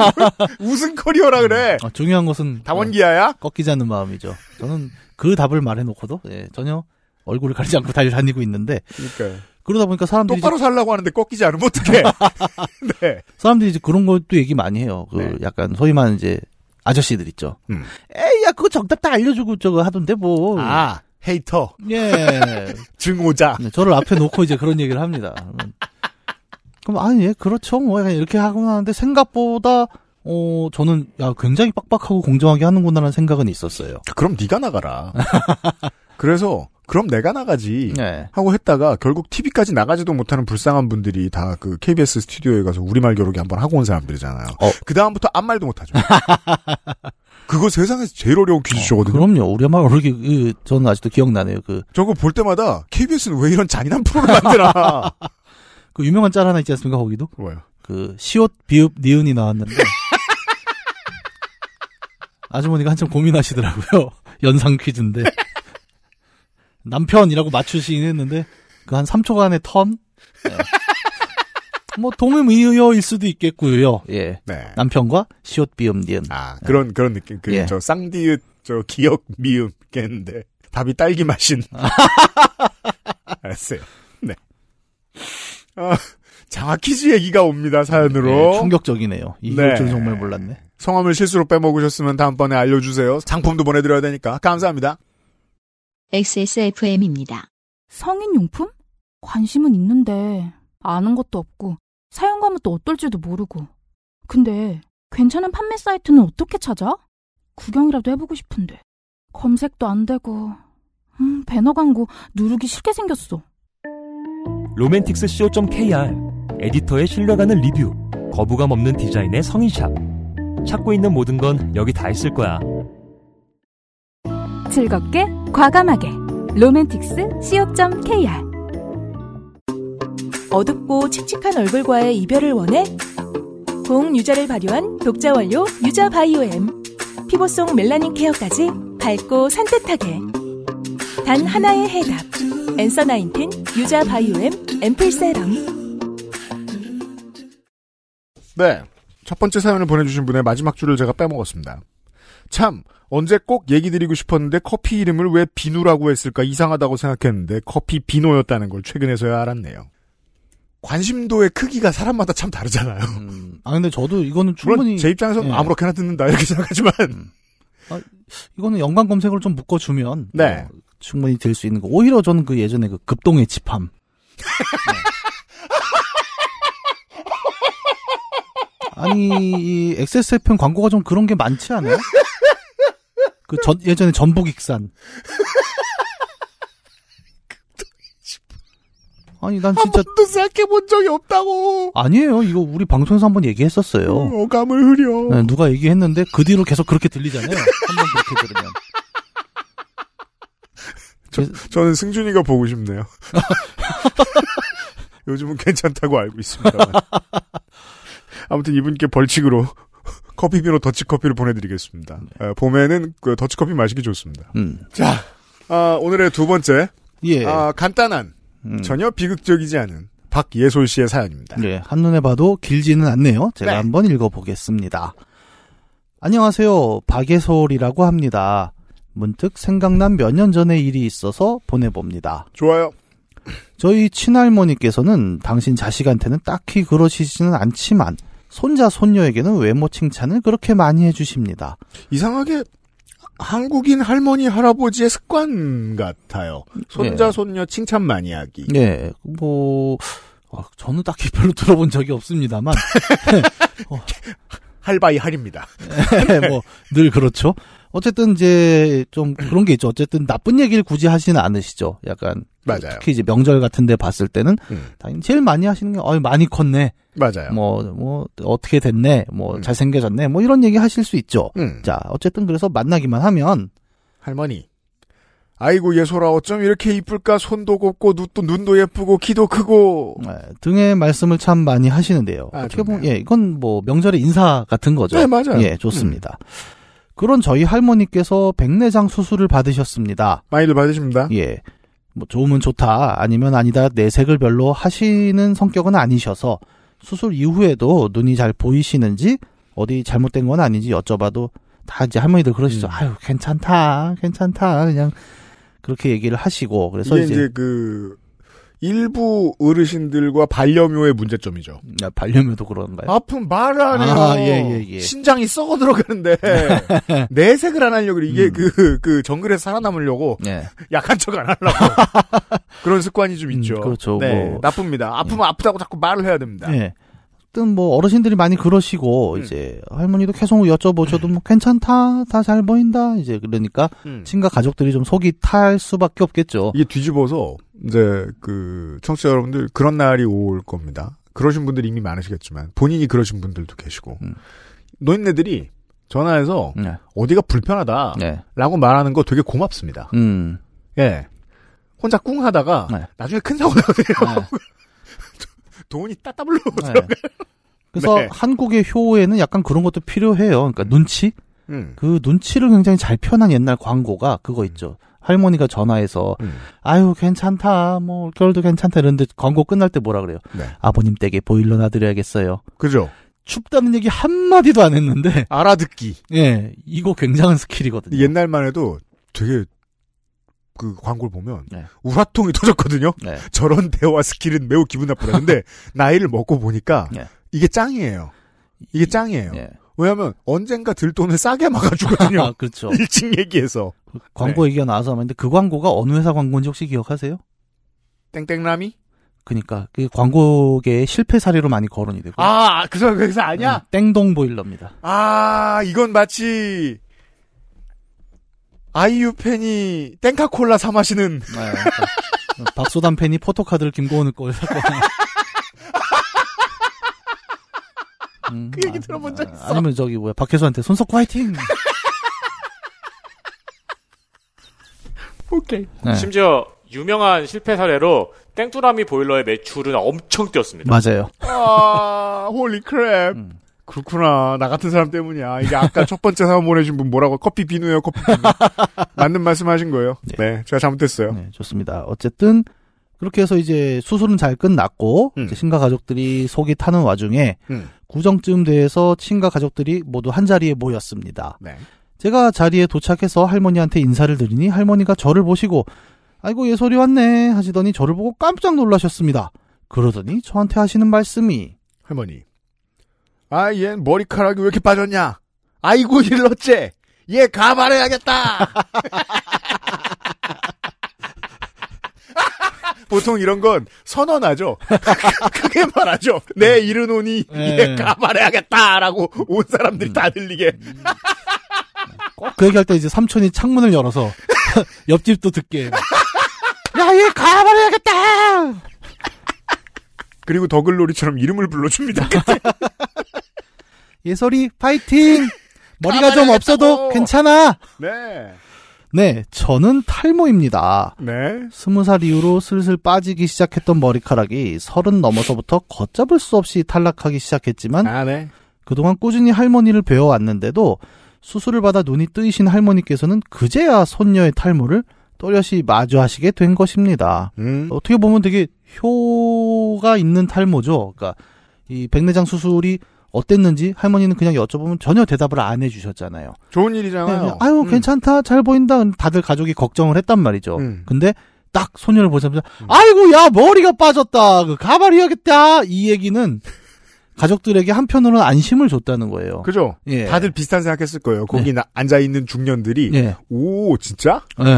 우승 커리어라 그래. 어, 중요한 것은 다원기아야? 어, 꺾이지 않는 마음이죠. 저는 그 답을 말해놓고도 예, 전혀 얼굴을 가리지 않고 달 다니고 있는데 그러니까 그러다 보니까 사람들이 똑바로 살라고 하는데 꺾이지 않으면 어떡해. 네. 사람들이 이제 그런 것도 얘기 많이 해요. 그 네. 약간 소위 말하는 이제 아저씨들 있죠. 음. 에이 야 그거 정답 다 알려주고 저거 하던데 뭐. 아, 헤이터. 예. 증오자. 네, 저를 앞에 놓고 이제 그런 얘기를 합니다. 그럼 아니 예 그렇죠 뭐 이렇게 하고 나는데 생각보다 어 저는 야 굉장히 빡빡하고 공정하게 하는구나라는 생각은 있었어요. 그럼 네가 나가라. 그래서 그럼 내가 나가지. 네. 하고 했다가 결국 TV까지 나가지도 못하는 불쌍한 분들이 다 그 KBS 스튜디오에 가서 우리말 겨루기 한번 하고 온 사람들이잖아요. 어. 그 다음부터 아무 말도 못하죠. 그거 세상에서 제일 어려운 퀴즈쇼거든요. 그럼요. 우리 엄마 모르게 그, 저는 아직도 기억나네요. 그, 저거 볼 때마다 KBS는 왜 이런 잔인한 프로를 만드나. 그 유명한 짤 하나 있지 않습니까? 거기도 뭐요? 그 시옷 비읍 니은이 나왔는데 아주머니가 한참 고민하시더라고요. 연상 퀴즈인데 남편이라고 맞추시긴 했는데 그 한 3초간의 턴. 네. 뭐 동의의어일 수도 있겠고요. 예. 네. 남편과 시옷 비읍 니은. 아 그런 그런 느낌. 그 예. 저 쌍디읒 저 기억 미음 겠는데 답이 딸기 맛인. 알았어요. 네. 어, 장화 퀴즈 얘기가 옵니다, 사연으로. 네, 충격적이네요. 이럴 네. 줄 정말 몰랐네. 성함을 실수로 빼먹으셨으면 다음번에 알려주세요. 상품도 보내드려야 되니까. 감사합니다. XSFM입니다. 성인용품? 관심은 있는데 아는 것도 없고 사용감은 또 어떨지도 모르고. 근데 괜찮은 판매 사이트는 어떻게 찾아? 구경이라도 해보고 싶은데 검색도 안 되고 음, 배너 광고 누르기 싫게 생겼어. 로맨틱스 co.kr 에디터의 신뢰가는 리뷰 거부감 없는 디자인의 성인샵 찾고 있는 모든 건 여기 다 있을 거야 즐겁게 과감하게 로맨틱스 co.kr 어둡고 칙칙한 얼굴과의 이별을 원해? 공 유자를 발효한 독자 원료 유자 바이오엠. 피부 속 멜라닌 케어까지 밝고 산뜻하게. 단 하나의 해답. 엔서 나인틴 유자 바이오엠 앰플 세럼. 네. 첫 번째 사연을 보내주신 분의 마지막 줄을 제가 빼먹었습니다. 참, 언제 꼭 얘기 드리고 싶었는데 커피 이름을 왜 비누라고 했을까 이상하다고 생각했는데 커피 비노였다는 걸 최근에서야 알았네요. 관심도의 크기가 사람마다 참 다르잖아요. 음, 아 근데 저도 이거는 충분히 제 입장에서는 예. 아무렇게나 듣는다 이렇게 생각하지만 이거는 연관 검색어를 좀 묶어주면 네. 어, 충분히 될수 있는 거. 오히려 저는 그 예전에 그 급동의 집함. 네. 아니 이 XSFM 광고가 좀 그런 게 많지 않아요? 그 전, 예전에 전북익산. 아니 난 진짜 번도 생각해 본 적이 없다고. 아니에요. 이거 우리 방송에서 한 번 얘기했었어요. 어감을 흐려. 네, 누가 얘기했는데 그 뒤로 계속 그렇게 들리잖아요. 한 번 그렇게 들으면. 저는 승준이가 보고 싶네요. 요즘은 괜찮다고 알고 있습니다만. 아무튼 이분께 벌칙으로 커피 비노 더치커피를 보내드리겠습니다. 에, 봄에는 그 더치커피 마시기 좋습니다. 음. 자, 아, 오늘의 두 번째, 예. 아, 간단한, 음. 전혀 비극적이지 않은 박예솔 씨의 사연입니다. 네, 한눈에 봐도 길지는 않네요. 제가 네. 한번 읽어보겠습니다. 안녕하세요. 박예솔이라고 합니다. 문득 생각난 몇 년 전의 일이 있어서 보내봅니다. 좋아요. 저희 친할머니께서는 당신 자식한테는 딱히 그러시지는 않지만 손자 손녀에게는 외모 칭찬을 그렇게 많이 해주십니다. 이상하게 한국인 할머니 할아버지의 습관 같아요. 손자 네. 손녀 칭찬 많이 하기. 네, 뭐 아, 저는 딱히 별로 들어본 적이 없습니다만 할바이 할입니다. 뭐늘 그렇죠. 어쨌든 이제 좀 그런 게 있죠. 어쨌든 나쁜 얘기를 굳이 하지는 않으시죠. 약간 맞아요. 특히 이제 명절 같은데 봤을 때는 음, 당연히 제일 많이 하시는 게 어이 많이 컸네. 맞아요. 뭐뭐 어떻게 됐네. 뭐 음. 잘생겨졌네. 뭐 이런 얘기 하실 수 있죠. 음. 자, 어쨌든 그래서 만나기만 하면 할머니. 아이고 예솔아 어쩜 이렇게 이쁠까 손도 곱고 눈도, 눈도 예쁘고 키도 크고 예, 등의 말씀을 참 많이 하시는데요. 아, 어떻게 보면. 예, 이건 뭐 명절의 인사 같은 거죠. 네, 맞아요. 예, 좋습니다. 그런 저희 할머니께서 백내장 수술을 받으셨습니다. 많이들 받으십니다. 예. 뭐 좋으면 좋다 아니면 아니다 내색을 별로 하시는 성격은 아니셔서 수술 이후에도 눈이 잘 보이시는지 어디 잘못된 건 아닌지 여쭤봐도 다 이제 할머니들 그러시죠. 음. 아유 괜찮다 괜찮다 그냥 그렇게 얘기를 하시고 그래서 이제, 이제 그 일부 어르신들과 반려묘의 문제점이죠. 야, 반려묘도 그런가요? 아픈 말을 안 해요. 아, 예, 예, 예. 신장이 썩어 들어가는데 내색을 안 하려고. 이게 음. 그, 그 정글에 살아남으려고 예. 약한 척 안 하려고 그런 습관이 좀 음, 있죠. 그렇죠. 네, 뭐. 나쁩니다. 아프면 아프다고 자꾸 말을 해야 됩니다. 예. 어쨌든 뭐 어르신들이 많이 그러시고 음. 이제 할머니도 계속 여쭤보셔도 뭐 괜찮다 다 잘 보인다 이제 그러니까 음. 친가 가족들이 좀 속이 탈 수밖에 없겠죠. 이게 뒤집어서 이제 그 청취자 여러분들 그런 날이 올 겁니다. 그러신 분들이 이미 많으시겠지만 본인이 그러신 분들도 계시고 음. 노인네들이 전화해서 네. 어디가 불편하다라고 네. 말하는 거 되게 고맙습니다. 음. 예. 혼자 꿍 하다가 네. 나중에 큰 사고 나거든요. 네. 돈이 따따블로 네. 그래서 네. 한국의 효에는 약간 그런 것도 필요해요. 그러니까 눈치? 음. 그 눈치를 굉장히 잘 표현한 옛날 광고가 그거 있죠. 할머니가 전화해서 음. 아유 괜찮다 뭐 겨울도 괜찮다 이러는데 광고 끝날 때 뭐라 그래요? 네. 아버님 댁에 보일러 놔드려야겠어요. 그죠? 춥다는 얘기 한 마디도 안 했는데 알아듣기. 예 이거 굉장한 skill이거든요. 옛날만 해도 되게 그 광고를 보면 네. 우라통이 터졌거든요. 네. 저런 대화 스킬은 매우 기분 나쁘다. 근데 나이를 먹고 보니까 네. 이게 짱이에요. 이게 짱이에요. 예. 왜냐하면 언젠가 들 돈을 싸게 막아주거든요. 아, 그렇죠. 일찍 얘기해서 광고 얘기가 나와서 말인데 그 광고가 어느 회사 광고인지 혹시 기억하세요? 땡땡남이 그니까 그 광고계의 실패 사례로 많이 거론이 되고 아 그래서 그래서 아니야. 음, 땡동 보일러입니다. 아 이건 마치 아이유 팬이 땡카콜라 사 마시는 네, 그러니까 박소담 팬이 포토카드를 김고은을 걸 샀거든요. 음, 그 얘기 들어본 적 있어. 아, 니면 저기 뭐야 박혜수한테 손석구 화이팅. 오케이. 네, 심지어 유명한 실패 사례로 땡뚜라미 보일러의 매출은 엄청 뛰었습니다. 맞아요. 아 holy crap. 음. 그렇구나. 나 같은 사람 때문이야. 이게 아까 첫 번째 사연 보내준 분 뭐라고 커피 비누예요, 커피 비누. 맞는 말씀 하신 거예요. 네. 제가 잘못했어요. 네, 좋습니다. 어쨌든 그렇게 해서 이제 수술은 잘 끝났고 음. 이제 친가 가족들이 속이 타는 와중에 음. 구정쯤 돼서 친가 가족들이 모두 한 자리에 모였습니다. 네. 제가 자리에 도착해서 할머니한테 인사를 드리니 할머니가 저를 보시고 아이고 예솔이 왔네 하시더니 저를 보고 깜짝 놀라셨습니다. 그러더니 저한테 하시는 말씀이 할머니. 아, 얘 머리카락이 왜 이렇게 빠졌냐? 아이고, 일렀째! 얘 가발해야겠다! 보통 이런 건 선언하죠. 크게 말하죠. 내 이르노니 네. 얘 가발해야겠다라고 온 사람들이 다 들리게. 꼭 그 얘기할 때 이제 삼촌이 창문을 열어서 옆집도 듣게 야 얘 가발해야겠다 그리고 더글로리처럼 이름을 불러줍니다. 예솔이 파이팅 머리가 좀. 없어도 괜찮아 네. 네 저는 탈모입니다 네. 스무 살 이후로 슬슬 빠지기 시작했던 머리카락이 서른 넘어서부터 걷잡을 수 없이 탈락하기 시작했지만 아, 네. 그동안 꾸준히 할머니를 배워왔는데도 수술을 받아 눈이 뜨이신 할머니께서는 그제야 손녀의 탈모를 또렷이 마주하시게 된 것입니다. 음. 어떻게 보면 되게 효가 있는 탈모죠. 그러니까 이 백내장 수술이 어땠는지 할머니는 그냥 여쭤보면 전혀 대답을 안 해주셨잖아요. 좋은 일이잖아요. 그냥, 아유 음. 괜찮다 잘 보인다 다들 가족이 걱정을 했단 말이죠. 음. 근데 딱 소녀를 보자마자 아이고 야 머리가 빠졌다 그 가발이야겠다 이 얘기는 가족들에게 한편으로는 안심을 줬다는 거예요. 그죠? 예. 다들 비슷한 생각했을 거예요. 거기 나- 앉아 있는 중년들이. 예. 오, 진짜? 예.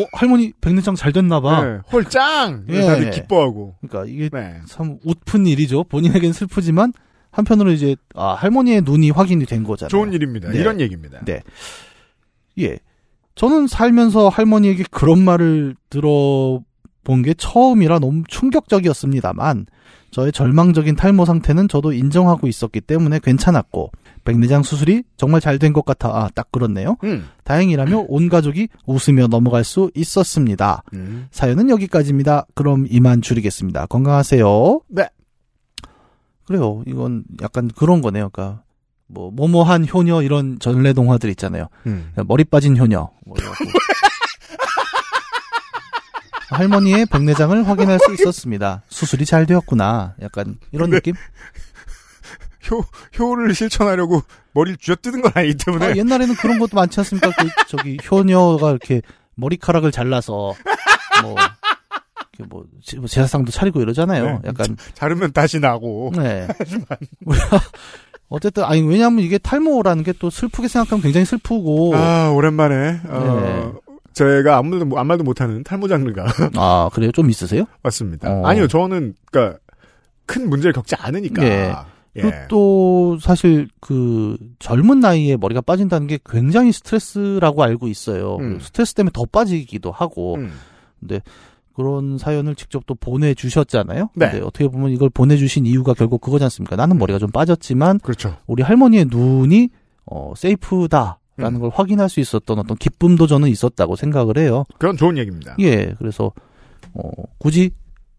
어 할머니 백내장 잘 됐나 봐. 네. 헐, 짱! 예. 다들 기뻐하고. 그러니까 이게 네. 참 웃픈 일이죠. 본인에겐 슬프지만 한편으로 이제 아 할머니의 눈이 확인이 된 거잖아요. 좋은 일입니다. 네. 이런 얘기입니다. 네. 예. 저는 살면서 할머니에게 그런 말을 들어본 게 처음이라 너무 충격적이었습니다만, 저의 절망적인 탈모 상태는 저도 인정하고 있었기 때문에 괜찮았고, 백내장 수술이 정말 잘 된 것 같아, 아, 딱 그렇네요. 음. 다행이라며 온 가족이 웃으며 넘어갈 수 있었습니다. 음. 사연은 여기까지입니다. 그럼 이만 줄이겠습니다. 건강하세요. 네. 그래요. 이건 약간 그런 거네요. 그러니까 뭐 뭐뭐한 효녀 이런 전래 동화들 있잖아요. 음. 머리 빠진 효녀. 뭐. 할머니의 백내장을 확인할 수 있었습니다. 수술이 잘 되었구나. 약간 이런 느낌? 효, 효를 실천하려고 머리를 쥐어뜯은 건 아니기 때문에. 아, 옛날에는 그런 것도 많지 않습니까? 그 저기 효녀가 이렇게 머리카락을 잘라서 뭐, 이렇게 뭐 제- 뭐 제사상도 차리고 이러잖아요. 네. 약간 자르면 다시 나고. 네. 어쨌든 아니 왜냐하면 이게 탈모라는 게 또 슬프게 생각하면 굉장히 슬프고 아, 오랜만에. 어, 네. 제가 아무 말도, 아무 말도 못하는 탈모 장르가 아 그래요 좀 있으세요? 왔습니다. 어. 아니요, 저는, 그니까, 큰 문제를 겪지 않으니까. 예. 예. 그리고 또 사실 그 젊은 나이에 머리가 빠진다는 게 굉장히 스트레스라고 알고 있어요. 음. 스트레스 때문에 더 빠지기도 하고 음. 그런 사연을 직접 또 보내주셨잖아요. 네. 근데 어떻게 보면 이걸 보내주신 이유가 결국 그거지 않습니까? 나는 머리가 좀 빠졌지만 그렇죠. 우리 할머니의 눈이 어, 세이프다 라는 음. 걸 확인할 수 있었던 어떤 기쁨도 저는 있었다고 생각을 해요. 그런 좋은 얘기입니다. 예, 그래서 어, 굳이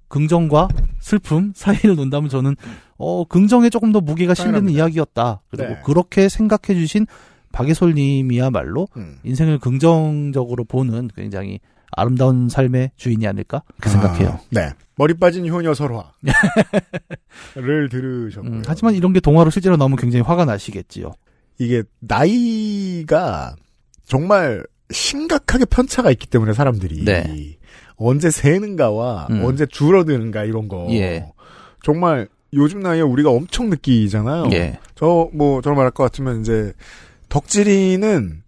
긍정과 슬픔 사이를 논다면 저는 어, 긍정에 조금 더 무게가 실리는. 이야기였다. 그리고 네. 그렇게 생각해 주신 박예솔님이야말로 음. 인생을 긍정적으로 보는 굉장히 아름다운 삶의 주인이 아닐까 그렇게 생각해요. 아, 네. 머리 빠진 효녀 설화를 들으셨고요. 음, 하지만 이런 게 동화로 실제로 나오면 굉장히 화가 나시겠지요. 이게 나이가 정말 심각하게 편차가 있기 때문에 사람들이 네. 언제 새는가와 음. 언제 줄어드는가 이런 거 예. 정말 요즘 나이에 우리가 엄청 느끼잖아요. 예. 저뭐 저런 말할 것 같으면 이제 덕질이는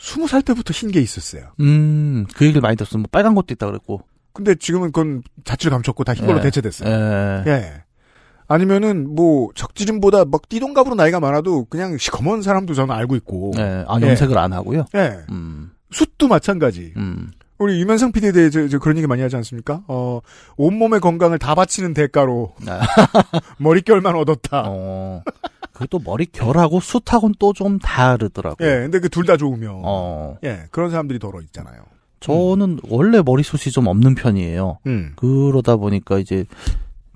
스무 살 때부터 흰 게 있었어요. 음, 그 얘기를 많이 들었어. 뭐 빨간 것도 있다 그랬고. 근데 지금은 그건 자취를 감췄고 다 흰 걸로 예. 대체됐어요. 예. 예. 아니면은 뭐 적지림보다 막 띠동갑으로 나이가 많아도 그냥 시커먼 사람도 저는 알고 있고. 예. 아, 염색을 안 하고요. 예. 음. 숱도 마찬가지. 음. 우리 유면상 PD에 대해 저, 저 그런 얘기 많이 하지 않습니까? 어, 온몸의 건강을 다 바치는 대가로 아, 머릿결만 얻었다. 어. 그또 머리 결하고 숱하고는 또 좀 다르더라고요. 예, 근데 그 둘 다 좋으면. 어. 예, 그런 사람들이 더러 있잖아요. 저는 원래 머리숱이 좀 없는 편이에요. 음. 그러다 보니까 이제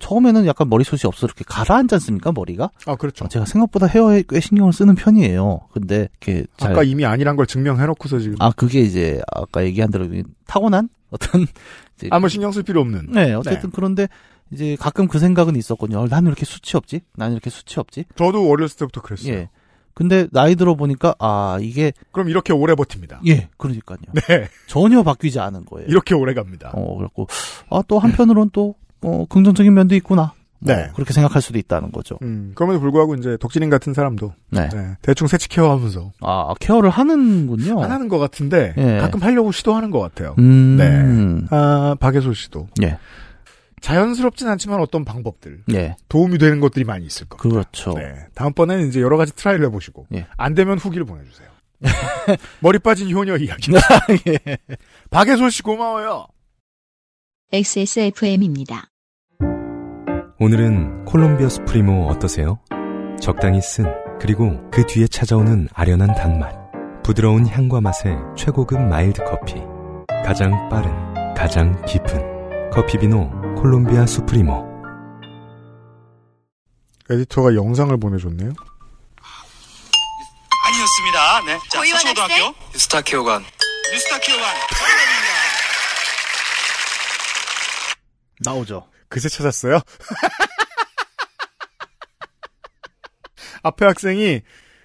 처음에는 약간 머리숱이 없어 이렇게 가라앉지 않습니까 머리가? 아, 그렇죠. 제가 생각보다 헤어에 꽤 신경을 쓰는 편이에요. 근데 이렇게 잘 아까 이미 아니란 걸 증명해놓고서 지금. 아 그게 이제 아까 얘기한 대로 타고난 어떤 아무 신경 쓸 필요 없는. 네 어쨌든 그런데 이제 가끔 그 생각은 있었거든요. 어, 나는 왜 이렇게 수치 없지? 나는 이렇게 수치 없지? 저도 어렸을 때부터 그랬어요. 예. 근데 나이 들어 보니까 아 이게 그럼 이렇게 오래 버팁니다. 예 그러니까요. 네. 전혀 바뀌지 않은 거예요. 이렇게 오래 갑니다. 어 그래갖고 아또 한편으로는 또 어, 긍정적인 면도 있구나. 뭐 네. 그렇게 생각할 수도 있다는 거죠. 음, 그럼에도 불구하고 이제 덕지린 같은 사람도 네. 네, 대충 세치 케어하면서 아 케어를 하는군요. 안 하는 것 같은데 예. 가끔 하려고 시도하는 것 같아요. 음. 네. 아 박예솔 씨도 예. 자연스럽진 않지만 어떤 방법들 예. 도움이 되는 것들이 많이 있을 겁니다. 그렇죠. 네. 다음번에는 이제 여러 가지 try를 해보시고 예. 안 되면 후기를 보내주세요. 머리 빠진 효녀 이야기. 예. 박예솔 씨 고마워요. XSFM입니다. 오늘은 콜롬비아 수프리모 어떠세요? 적당히 쓴 그리고 그 뒤에 찾아오는 아련한 단맛 부드러운 향과 맛의 최고급 마일드 커피 가장 빠른 가장 깊은 커피 비노 콜롬비아 수프리모 에디터가 영상을 보내줬네요. 아니었습니다. 네. 자, 고위원 서초고등학교 학생? 뉴스타 키오관. 뉴스타 키오관. 나오죠. 그새 찾았어요? 앞에 학생이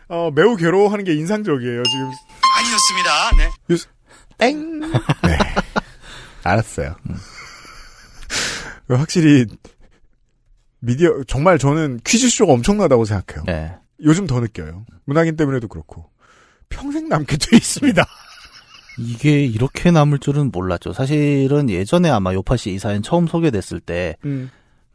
어, 매우 괴로워하는 게 인상적이에요. 지금 아니었습니다. 네. 땡. 네. 알았어요. 확실히 미디어 정말 저는 퀴즈쇼가 엄청나다고 생각해요. 네. 요즘 더 느껴요. 문학인 때문에도 그렇고 평생 남게 돼 있습니다. 이게 이렇게 남을 줄은 몰랐죠. 사실은 예전에 아마 요파시 이 사연 처음 소개됐을 때, 음.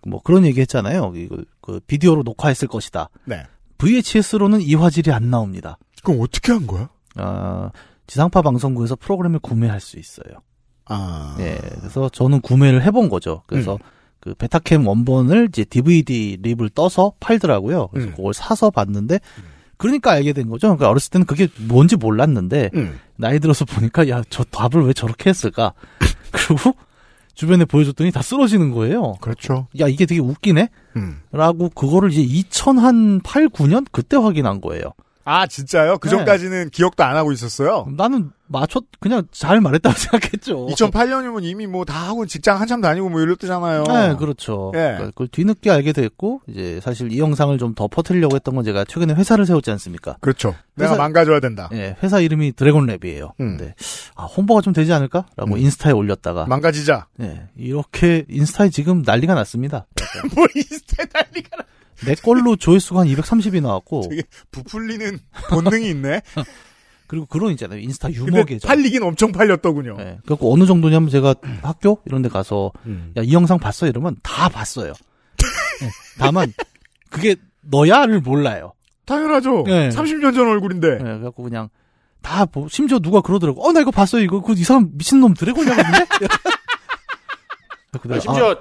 뭐 그런 얘기 했잖아요. 이거, 그 비디오로 녹화했을 것이다. 네. VHS로는 이 화질이 안 나옵니다. 그럼 어떻게 한 거야? 아, 지상파 방송국에서 프로그램을 구매할 수 있어요. 아. 예, 그래서 저는 구매를 해본 거죠. 그래서 음. 그 베타캠 원본을 이제 DVD 립을 떠서 팔더라고요. 그래서 음. 그걸 사서 봤는데, 그러니까 알게 된 거죠. 그러니까 어렸을 때는 그게 뭔지 몰랐는데, 음. 나이 들어서 보니까 야 저 답을 왜 저렇게 했을까? 그리고 주변에 보여줬더니 다 쓰러지는 거예요. 그렇죠. 야 이게 되게 웃기네. 음. 라고 그거를 이제 2008, 9년 그때 확인한 거예요. 아 진짜요? 그 네. 전까지는 기억도 안 하고 있었어요. 나는 맞췄 그냥 잘 말했다고 생각했죠. 2008년이면 이미 뭐 다 하고 직장 한참 다니고 뭐 이럴 때잖아요. 네, 그렇죠. 예. 그러니까 그걸 뒤늦게 알게 됐고 이제 사실 이 영상을 좀 더 퍼뜨리려고 했던 건 제가 최근에 회사를 세웠지 않습니까? 그렇죠. 내가 회사- 망가져야 된다. 예, 회사 이름이 드래곤랩이에요. 음. 근데 아, 홍보가 좀 되지 않을까라고 음. 인스타에 올렸다가 망가지자. 예, 이렇게 인스타에 지금 난리가 났습니다. 뭐 인스타 난리가 나. 내 걸로 조회수가 한 230이 나왔고 되게 부풀리는 본능이 있네. 그리고 그런 있잖아요. 인스타 유머 근데 계정. 팔리긴 엄청 팔렸더군요. 예. 그래갖고 어느 정도냐면 제가 학교 이런 데 가서 음. 야, 이 영상 봤어? 이러면 다 봤어요. 예. 다만 그게 너야를 몰라요. 당연하죠. 네. 30년 전 얼굴인데. 예. 그래갖고 그냥 다 보, 심지어 누가 그러더라고. 어, 나 이거 봤어요. 이거 그 이 사람 미친놈 드래곤이라거든요. 아니, 심지어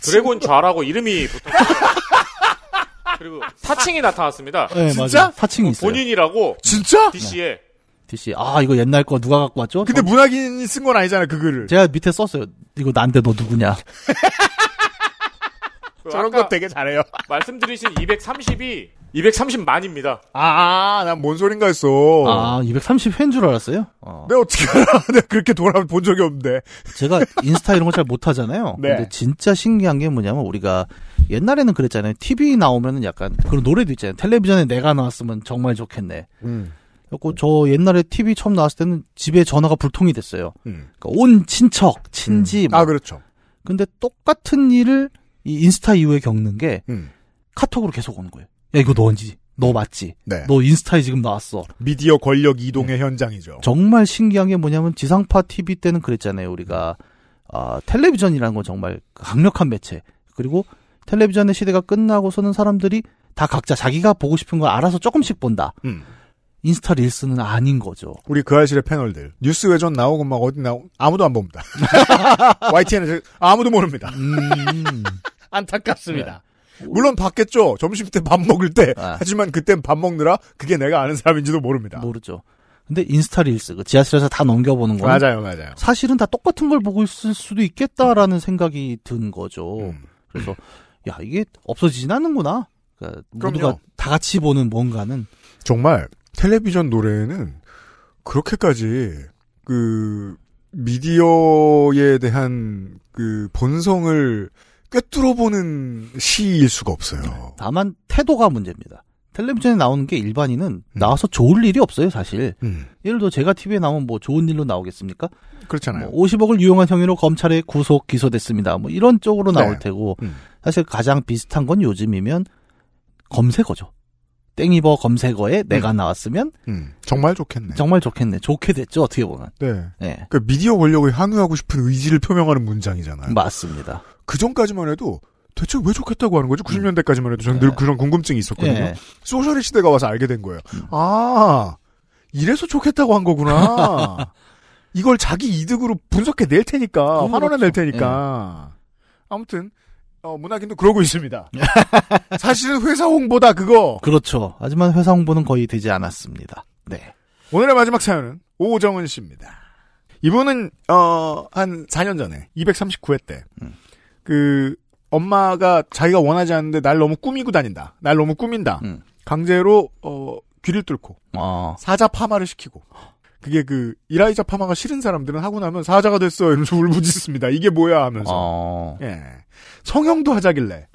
드래곤 좌라고 이름이 붙었어요. 그리고 사칭이 나타났습니다. 네, 진짜? 맞아요. 사칭이 있어요. 본인이라고 진짜? DC에 DC. 아, 이거 옛날 거 누가 갖고 왔죠? 근데 저- 문학인이 쓴 건 아니잖아요, 그 글을. 제가 밑에 썼어요. 이거 난데 너 누구냐? 저런 거 되게 잘해요. 말씀드리신 230이 230만입니다. 아, 난 뭔 소린가 했어. 아, 230회인 줄 알았어요. 어. 내가 어떻게 알아? 내가 그렇게 돌아본 적이 없는데. 제가 인스타 이런 거잘 못하잖아요. 네. 근데 진짜 신기한 게 뭐냐면 우리가 옛날에는 그랬잖아요. TV 나오면은 약간 그런 노래도 있잖아요. 텔레비전에 내가 나왔으면 정말 좋겠네. 음. 그래갖고 저 옛날에 TV 처음 나왔을 때는 집에 전화가 불통이 됐어요. 음. 그러니까 온 친척, 친지. 뭐. 아 그렇죠. 근데 똑같은 일을 이 인스타 이후에 겪는 게 음. 카톡으로 계속 오는 거예요. 야 이거 너인지, 너 맞지? 네. 너 인스타에 지금 나왔어. 미디어 권력 이동의 현장이죠. 정말 신기한 게 뭐냐면 지상파 TV 때는 그랬잖아요. 우리가 아, 텔레비전이라는 건 정말 강력한 매체. 그리고 텔레비전의 시대가 끝나고서는 사람들이 다 각자 자기가 보고 싶은 걸 알아서 조금씩 본다. 음. 인스타 릴스는 아닌 거죠. 우리 그 아실의 패널들 뉴스 외전 나오고 막 어디 나오 아무도 안 봅니다. YTN은 아무도 모릅니다. 음, 안타깝습니다. 물론 봤겠죠. 점심 때 밥 먹을 때. 아. 하지만 그땐 밥 먹느라 그게 내가 아는 사람인지도 모릅니다. 모르죠. 근데 인스타 릴스, 그 지하실에서 다 넘겨보는 거는 맞아요, 맞아요. 사실은 다 똑같은 걸 보고 있을 수도 있겠다라는 생각이 든 거죠. 음. 그래서 야 이게 없어지진 않는구나. 그러니까 모두가 그럼요. 다 같이 보는 뭔가는 정말 텔레비전 노래는 그렇게까지 그 미디어에 대한 그 본성을 꿰뚫어보는 시일 수가 없어요. 다만 태도가 문제입니다. 텔레비전에 나오는 게 일반인은 나와서 좋을 일이 없어요, 사실. 음, 예를 들어 제가 TV에 나오면 뭐 좋은 일로 나오겠습니까? 그렇잖아요. 뭐 50억을 유용한 혐의로 검찰에 구속 기소됐습니다. 뭐 이런 쪽으로 나올 네. 테고 음. 사실 가장 비슷한 건 요즘이면 검색어죠. 땡이버 검색어에 내가 나왔으면 음, 정말 좋겠네. 정말 좋겠네. 좋게 됐죠, 어떻게 보면. 네. 네. 그 미디어 권력을 항의하고 싶은 의지를 표명하는 문장이잖아요. 맞습니다. 그 전까지만 해도 대체 왜 좋겠다고 하는 거지? 90년대까지만 해도 저는 늘 네. 그런 궁금증이 있었거든요. 예. 소셜의 시대가 와서 알게 된 거예요. 아, 이래서 좋겠다고 한 거구나. 이걸 자기 이득으로 분석해 낼 테니까, 그렇죠. 환원해 낼 테니까. 아무튼, 어, 문학인도 그러고 있습니다. 사실은 회사 홍보다 그거. 그렇죠. 하지만 회사 홍보는 거의 되지 않았습니다. 네. 오늘의 마지막 사연은 오정은 씨입니다. 이분은 어, 한 4년 전에 239회 때 음. 그 엄마가 자기가 원하지 않는데 날 너무 꾸미고 다닌다. 날 너무 꾸민다. 음. 강제로 어, 귀를 뚫고 어, 사자 파마를 시키고 그게 그 이라이자 파마가 싫은 사람들은 하고 나면 사자가 됐어 이러면서 울부짖습니다. 이게 뭐야 하면서 어, 예. 성형도 하자길래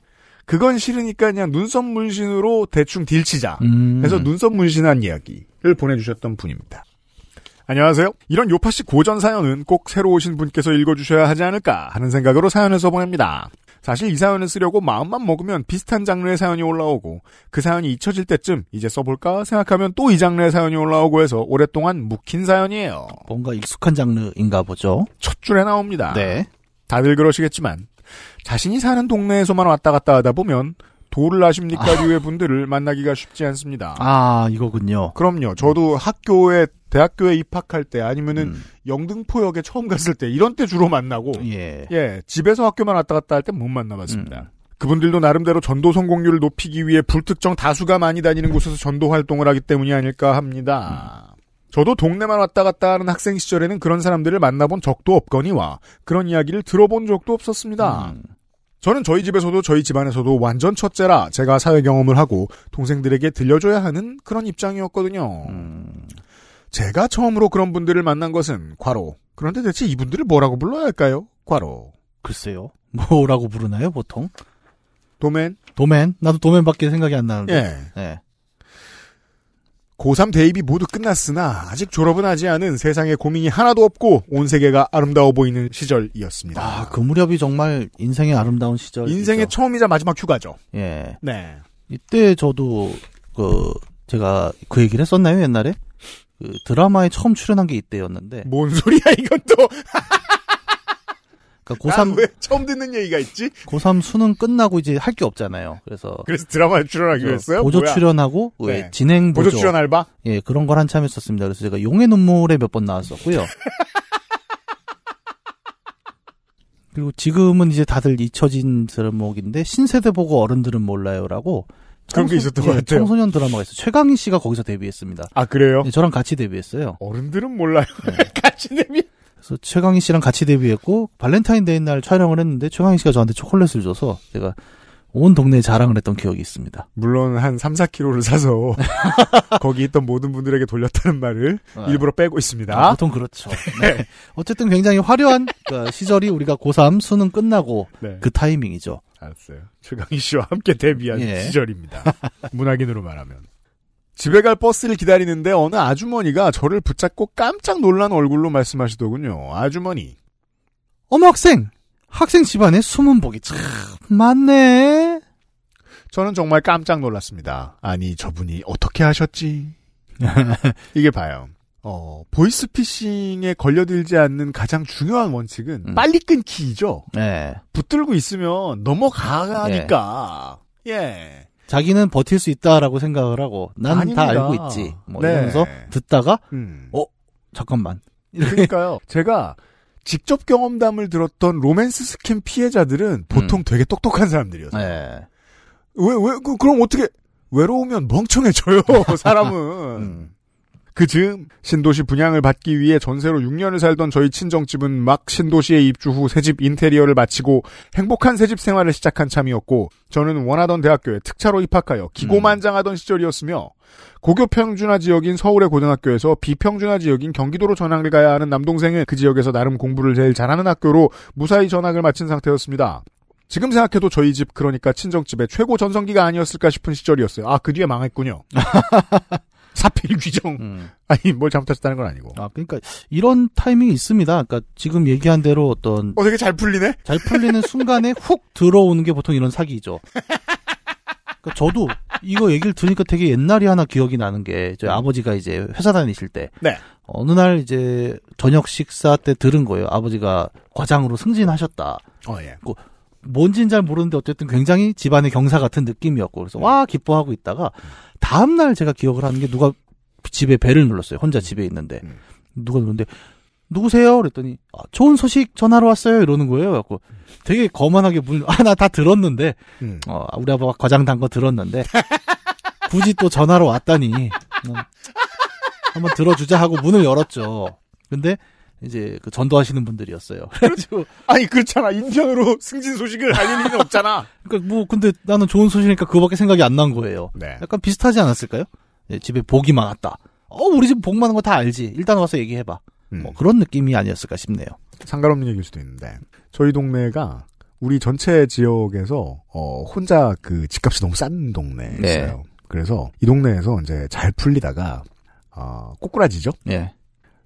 그건 싫으니까 그냥 눈썹 문신으로 대충 딜치자. 음. 해서 눈썹 문신한 이야기를 보내주셨던 분입니다. 안녕하세요. 이런 요파씨 고전 사연은 꼭 새로 오신 분께서 읽어주셔야 하지 않을까 하는 생각으로 사연을 써보냅니다. 사실 이 사연을 쓰려고 마음만 먹으면 비슷한 장르의 사연이 올라오고 그 사연이 잊혀질 때쯤 이제 써볼까 생각하면 또 이 장르의 사연이 올라오고 해서 오랫동안 묵힌 사연이에요. 뭔가 익숙한 장르인가 보죠. 첫 줄에 나옵니다. 네. 다들 그러시겠지만 자신이 사는 동네에서만 왔다 갔다 하다 보면 도를 아십니까 류의 분들을 만나기가 쉽지 않습니다. 아, 이거군요. 그럼요. 저도 학교에 대학교에 입학할 때 아니면은 음. 영등포역에 처음 갔을 때 이런 때 주로 만나고 예. 예 집에서 학교만 왔다 갔다 할 때 못 만나봤습니다. 음. 그분들도 나름대로 전도 성공률을 높이기 위해 불특정 다수가 많이 다니는 곳에서 전도 활동을 하기 때문이 아닐까 합니다. 저도 동네만 왔다 갔다 하는 학생 시절에는 그런 사람들을 만나본 적도 없거니와 그런 이야기를 들어본 적도 없었습니다. 음. 저는 저희 집에서도 저희 집안에서도 완전 첫째라 제가 사회 경험을 하고 동생들에게 들려줘야 하는 그런 입장이었거든요. 음. 제가 처음으로 그런 분들을 만난 것은 과로. 그런데 대체 이분들을 뭐라고 불러야 할까요? 과로. 글쎄요. 뭐라고 부르나요, 보통? 도맨. 도맨? 나도 도맨밖에 생각이 안 나는데. 예. 예. 고3 대입이 모두 끝났으나 아직 졸업은 하지 않은 세상에 고민이 하나도 없고 온 세계가 아름다워 보이는 시절이었습니다. 아, 그 무렵이 정말 인생의 아름다운 시절. 인생의 처음이자 마지막 휴가죠. 예. 네. 이때 저도 그 제가 그 얘기를 했었나요 옛날에 그 드라마에 처음 출연한 게 이때였는데 뭔 소리야 이건 또. 그러니까 고3 고3 왜 처음 듣는 얘기가 있지? 고3 수능 끝나고 이제 할 게 없잖아요. 그래서 그래서 드라마에 출연하기로 했어요? 보조 뭐야? 출연하고 왜 네. 진행 보조, 보조 출연 알바? 예 그런 걸 한참 했었습니다. 그래서 제가 용의 눈물에 몇 번 나왔었고요. 그리고 지금은 이제 다들 잊혀진 제목인데 신세대 보고 어른들은 몰라요라고 그런 게 있었던 것 예, 같아요. 청소년 드라마가 있어요. 최강희 씨가 거기서 데뷔했습니다. 아 그래요? 예, 저랑 같이 데뷔했어요. 어른들은 몰라요. 네. 같이 데뷔. 그래서 최강희 씨랑 같이 데뷔했고 발렌타인데이 날 촬영을 했는데 최강희 씨가 저한테 초콜릿을 줘서 제가 온 동네에 자랑을 했던 기억이 있습니다. 물론 한 3, 4kg를 사서 거기 있던 모든 분들에게 돌렸다는 말을 일부러 빼고 있습니다. 아, 보통 그렇죠. 네. 어쨌든 굉장히 화려한 그 시절이 우리가 고3 수능 끝나고 네. 그 타이밍이죠. 알았어요. 최강희 씨와 함께 데뷔한 예. 시절입니다. 문학인으로 말하면. 집에 갈 버스를 기다리는데 어느 아주머니가 저를 붙잡고 깜짝 놀란 얼굴로 말씀하시더군요. 아주머니. 어머 학생! 학생 집안에 숨은 복이 참 많네. 저는 정말 깜짝 놀랐습니다. 아니, 저분이 어떻게 하셨지? 이게 봐요. 어, 보이스피싱에 걸려들지 않는 가장 중요한 원칙은 음. 빨리 끊기죠. 네. 붙들고 있으면 넘어가니까. 예. 자기는 버틸 수 있다라고 생각을 하고 난 다. 알고 있지. 뭐 네. 이러면서 듣다가 음. 어 잠깐만. 그러니까요. 제가 직접 경험담을 들었던 로맨스 스캠 피해자들은 보통 되게 똑똑한 사람들이었어요. 음. 네. 왜, 왜, 그, 그럼 어떻게, 외로우면 멍청해져요, 사람은. 음. 그 즈음, 신도시 분양을 받기 위해 전세로 6년을 살던 저희 친정집은 막 신도시에 입주 후 새집 인테리어를 마치고 행복한 새집 생활을 시작한 참이었고, 저는 원하던 대학교에 특차로 입학하여 기고만장하던 시절이었으며, 고교 평준화 지역인 서울의 고등학교에서 비평준화 지역인 경기도로 전학을 가야 하는 남동생은 그 지역에서 나름 공부를 제일 잘하는 학교로 무사히 전학을 마친 상태였습니다. 지금 생각해도 저희 집 그러니까 친정집의 최고 전성기가 아니었을까 싶은 시절이었어요. 아 그 뒤에 망했군요. 사필 규정. 음. 아니 뭘 잘못하셨다는 건 아니고. 아 그러니까 이런 타이밍이 있습니다. 그러니까 지금 얘기한 대로 어떤 어 되게 잘 풀리네. 잘 풀리는 순간에 훅 들어오는 게 보통 이런 사기죠. 그러니까 저도 이거 얘기를 들으니까 되게 옛날이 하나 기억이 나는 게 저희 아버지가 이제 회사 다니실 때 네. 어느 날 이제 저녁 식사 때 들은 거예요. 아버지가 과장으로 승진하셨다. 어 예. 뭔진 잘 모르는데 어쨌든 굉장히 집안의 경사 같은 느낌이었고 그래서 와 기뻐하고 있다가 다음 날 제가 기억을 하는 게 누가 집에 벨을 눌렀어요. 혼자 집에 있는데 음. 누가 누르는데 누구세요? 그랬더니 아, 좋은 소식 전하러 왔어요. 이러는 거예요. 그래갖고 되게 거만하게 문, 아, 나 다 들었는데, 음. 어, 우리 아빠가 과장 단 거 들었는데, 굳이 또 전화로 왔다니, 음, 한번 들어주자 하고 문을 열었죠. 근데, 이제 그 전도하시는 분들이었어요. 그래가지고, 아니 그렇잖아. 인편으로 승진 소식을 알릴 리는 없잖아. 그러니까 뭐, 근데 나는 좋은 소식이니까 그거밖에 생각이 안 난 거예요. 네. 약간 비슷하지 않았을까요? 예, 집에 복이 많았다. 어, 우리 집 복 많은 거 다 알지. 일단 와서 얘기해봐. 음. 뭐 그런 느낌이 아니었을까 싶네요. 상관없는 얘기일 수도 있는데 저희 동네가 우리 전체 지역에서 어 혼자 그 집값이 너무 싼 동네였어요. 네. 그래서 이 동네에서 이제 잘 풀리다가 어 꼬꾸라지죠. 예.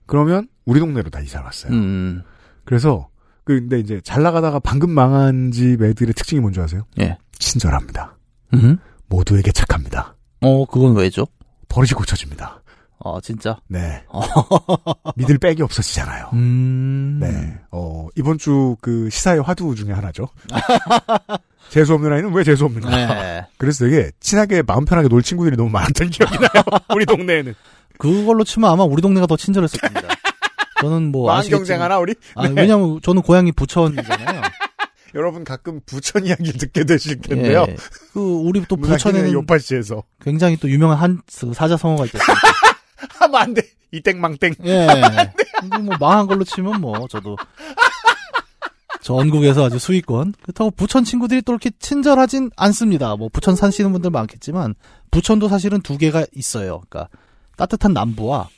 그러면 우리 동네로 다 이사 왔어요. 음, 그래서 그 근데 이제 잘 나가다가 방금 망한 집 애들의 특징이 뭔지 아세요? 예. 친절합니다. 음. 모두에게 착합니다. 어, 그건 왜죠? 버릇이 고쳐집니다. 아, 진짜? 네. 믿을 백이 없어지잖아요. 음. 네. 어, 이번 주 그 시사의 화두 중에 하나죠. 재수 없는 아이는 왜 재수 없는가. 네. 그래서 되게 친하게 마음 편하게 놀 친구들이 너무 많았던 기억이 나요. 우리 동네에는. 그걸로 치면 아마 우리 동네가 더 친절했을 겁니다. 저는 뭐 마음 아시겠지만 경쟁 하나 우리? 아, 네. 왜냐면 저는 고향이 부천이잖아요. 여러분 가끔 부천 이야기 듣게 되실 텐데요. 예. 그 우리 또 부천에는 요파시에서 굉장히 또 유명한 한그 사자성어가 않습니까? 하면 안 돼. 이땡망땡. 예. 뭐 망한 걸로 치면 뭐 저도 전국에서 아주 수익권. 그렇다고 부천 친구들이 또 이렇게 친절하진 않습니다. 뭐 부천 사시는 분들 많겠지만 부천도 사실은 두 개가 있어요. 그러니까 따뜻한 남부와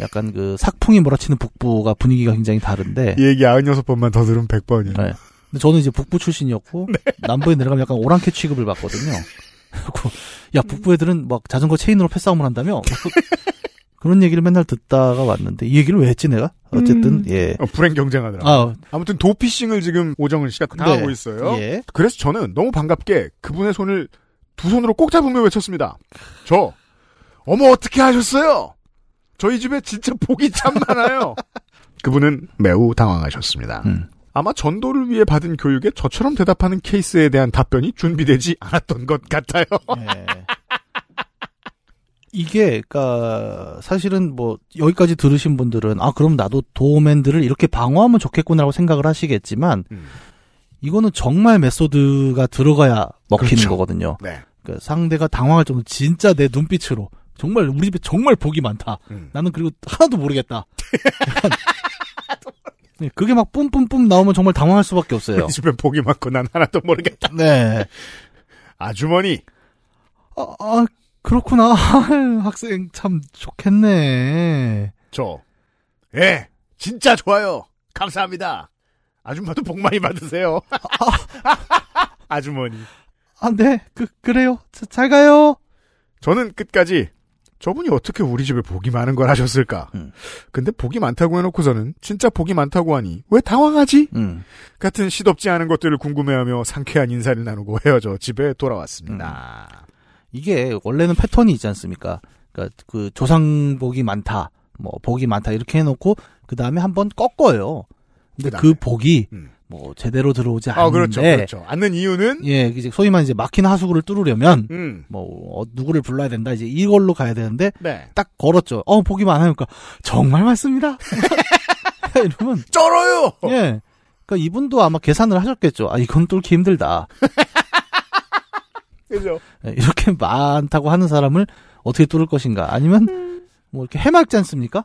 약간 그 sak풍이 몰아치는 북부가 분위기가 굉장히 다른데. 이 얘기 96번만 더 들으면 100번이에요. 네. 근데 저는 이제 북부 출신이었고 남부에 내려가면 약간 오랑캐 취급을 받거든요. 그리고 야 북부 애들은 막 자전거 체인으로 패싸움을 한다며 그- 그런 얘기를 맨날 듣다가 왔는데 이 얘기를 왜 했지 내가? 어쨌든 예. 어, 불행 경쟁하더라. 아, 아무튼 도피싱을 지금 오정은 씨가 당하고 네. 있어요. 예. 그래서 저는 너무 반갑게 그분의 손을 두 손으로 꼭 잡으며 외쳤습니다. 저, 어머, 어떻게 하셨어요? 저희 집에 진짜 복이 참 많아요. 그분은 매우 당황하셨습니다. 음. 아마 전도를 위해 받은 교육에 저처럼 대답하는 케이스에 대한 답변이 준비되지 않았던 것 같아요. 예. 이게 그니까 사실은 뭐 여기까지 들으신 분들은 아 그럼 나도 도어맨들을 이렇게 방어하면 좋겠구나라고 생각을 하시겠지만 음. 이거는 정말 메소드가 들어가야 먹히는 그렇죠. 거거든요. 네. 그 상대가 당황할 정도 진짜 내 눈빛으로 정말 우리 집에 정말 복이 많다. 음. 나는 그리고 하나도 모르겠다. 네, 그게 막 뿜뿜뿜 나오면 정말 당황할 수밖에 없어요. 우리 집에 복이 많고 난 하나도 모르겠다. 네. 아주머니, 아, 아, 그렇구나. 학생 참 좋겠네. 저, 예, 진짜 좋아요. 감사합니다. 아줌마도 복 많이 받으세요. 아주머니. 아, 네. 그, 그래요. 자, 잘 가요. 저는 끝까지 저분이 어떻게 우리 집에 복이 많은 걸 하셨을까? 음. 근데 복이 많다고 해놓고서는 진짜 복이 많다고 하니 왜 당황하지? 음. 같은 시덥지 않은 것들을 궁금해하며 상쾌한 인사를 나누고 헤어져 집에 돌아왔습니다. 이게 원래는 패턴이 있지 않습니까? 그러니까 그 조상복이 많다, 뭐 복이 많다 이렇게 해놓고 그 다음에 한번 꺾어요. 근데 그다음에. 그 복이 음. 뭐 제대로 들어오지 않는데, 아 그렇죠, 그렇죠. 않는 이유는 예, 이제 소위 말해 이제 막힌 하수구를 뚫으려면 음, 뭐 어, 누구를 불러야 된다 이제 이걸로 가야 되는데 네, 딱 걸었죠. 어 복이 많으니까 정말 많습니다. 이러면 쩔어요. 예. 그러니까 이분도 아마 계산을 하셨겠죠. 아 이건 뚫기 힘들다. 그죠? 예, 이렇게 많다고 하는 사람을 어떻게 뚫을 것인가? 아니면 뭐 이렇게 해맑지 않습니까?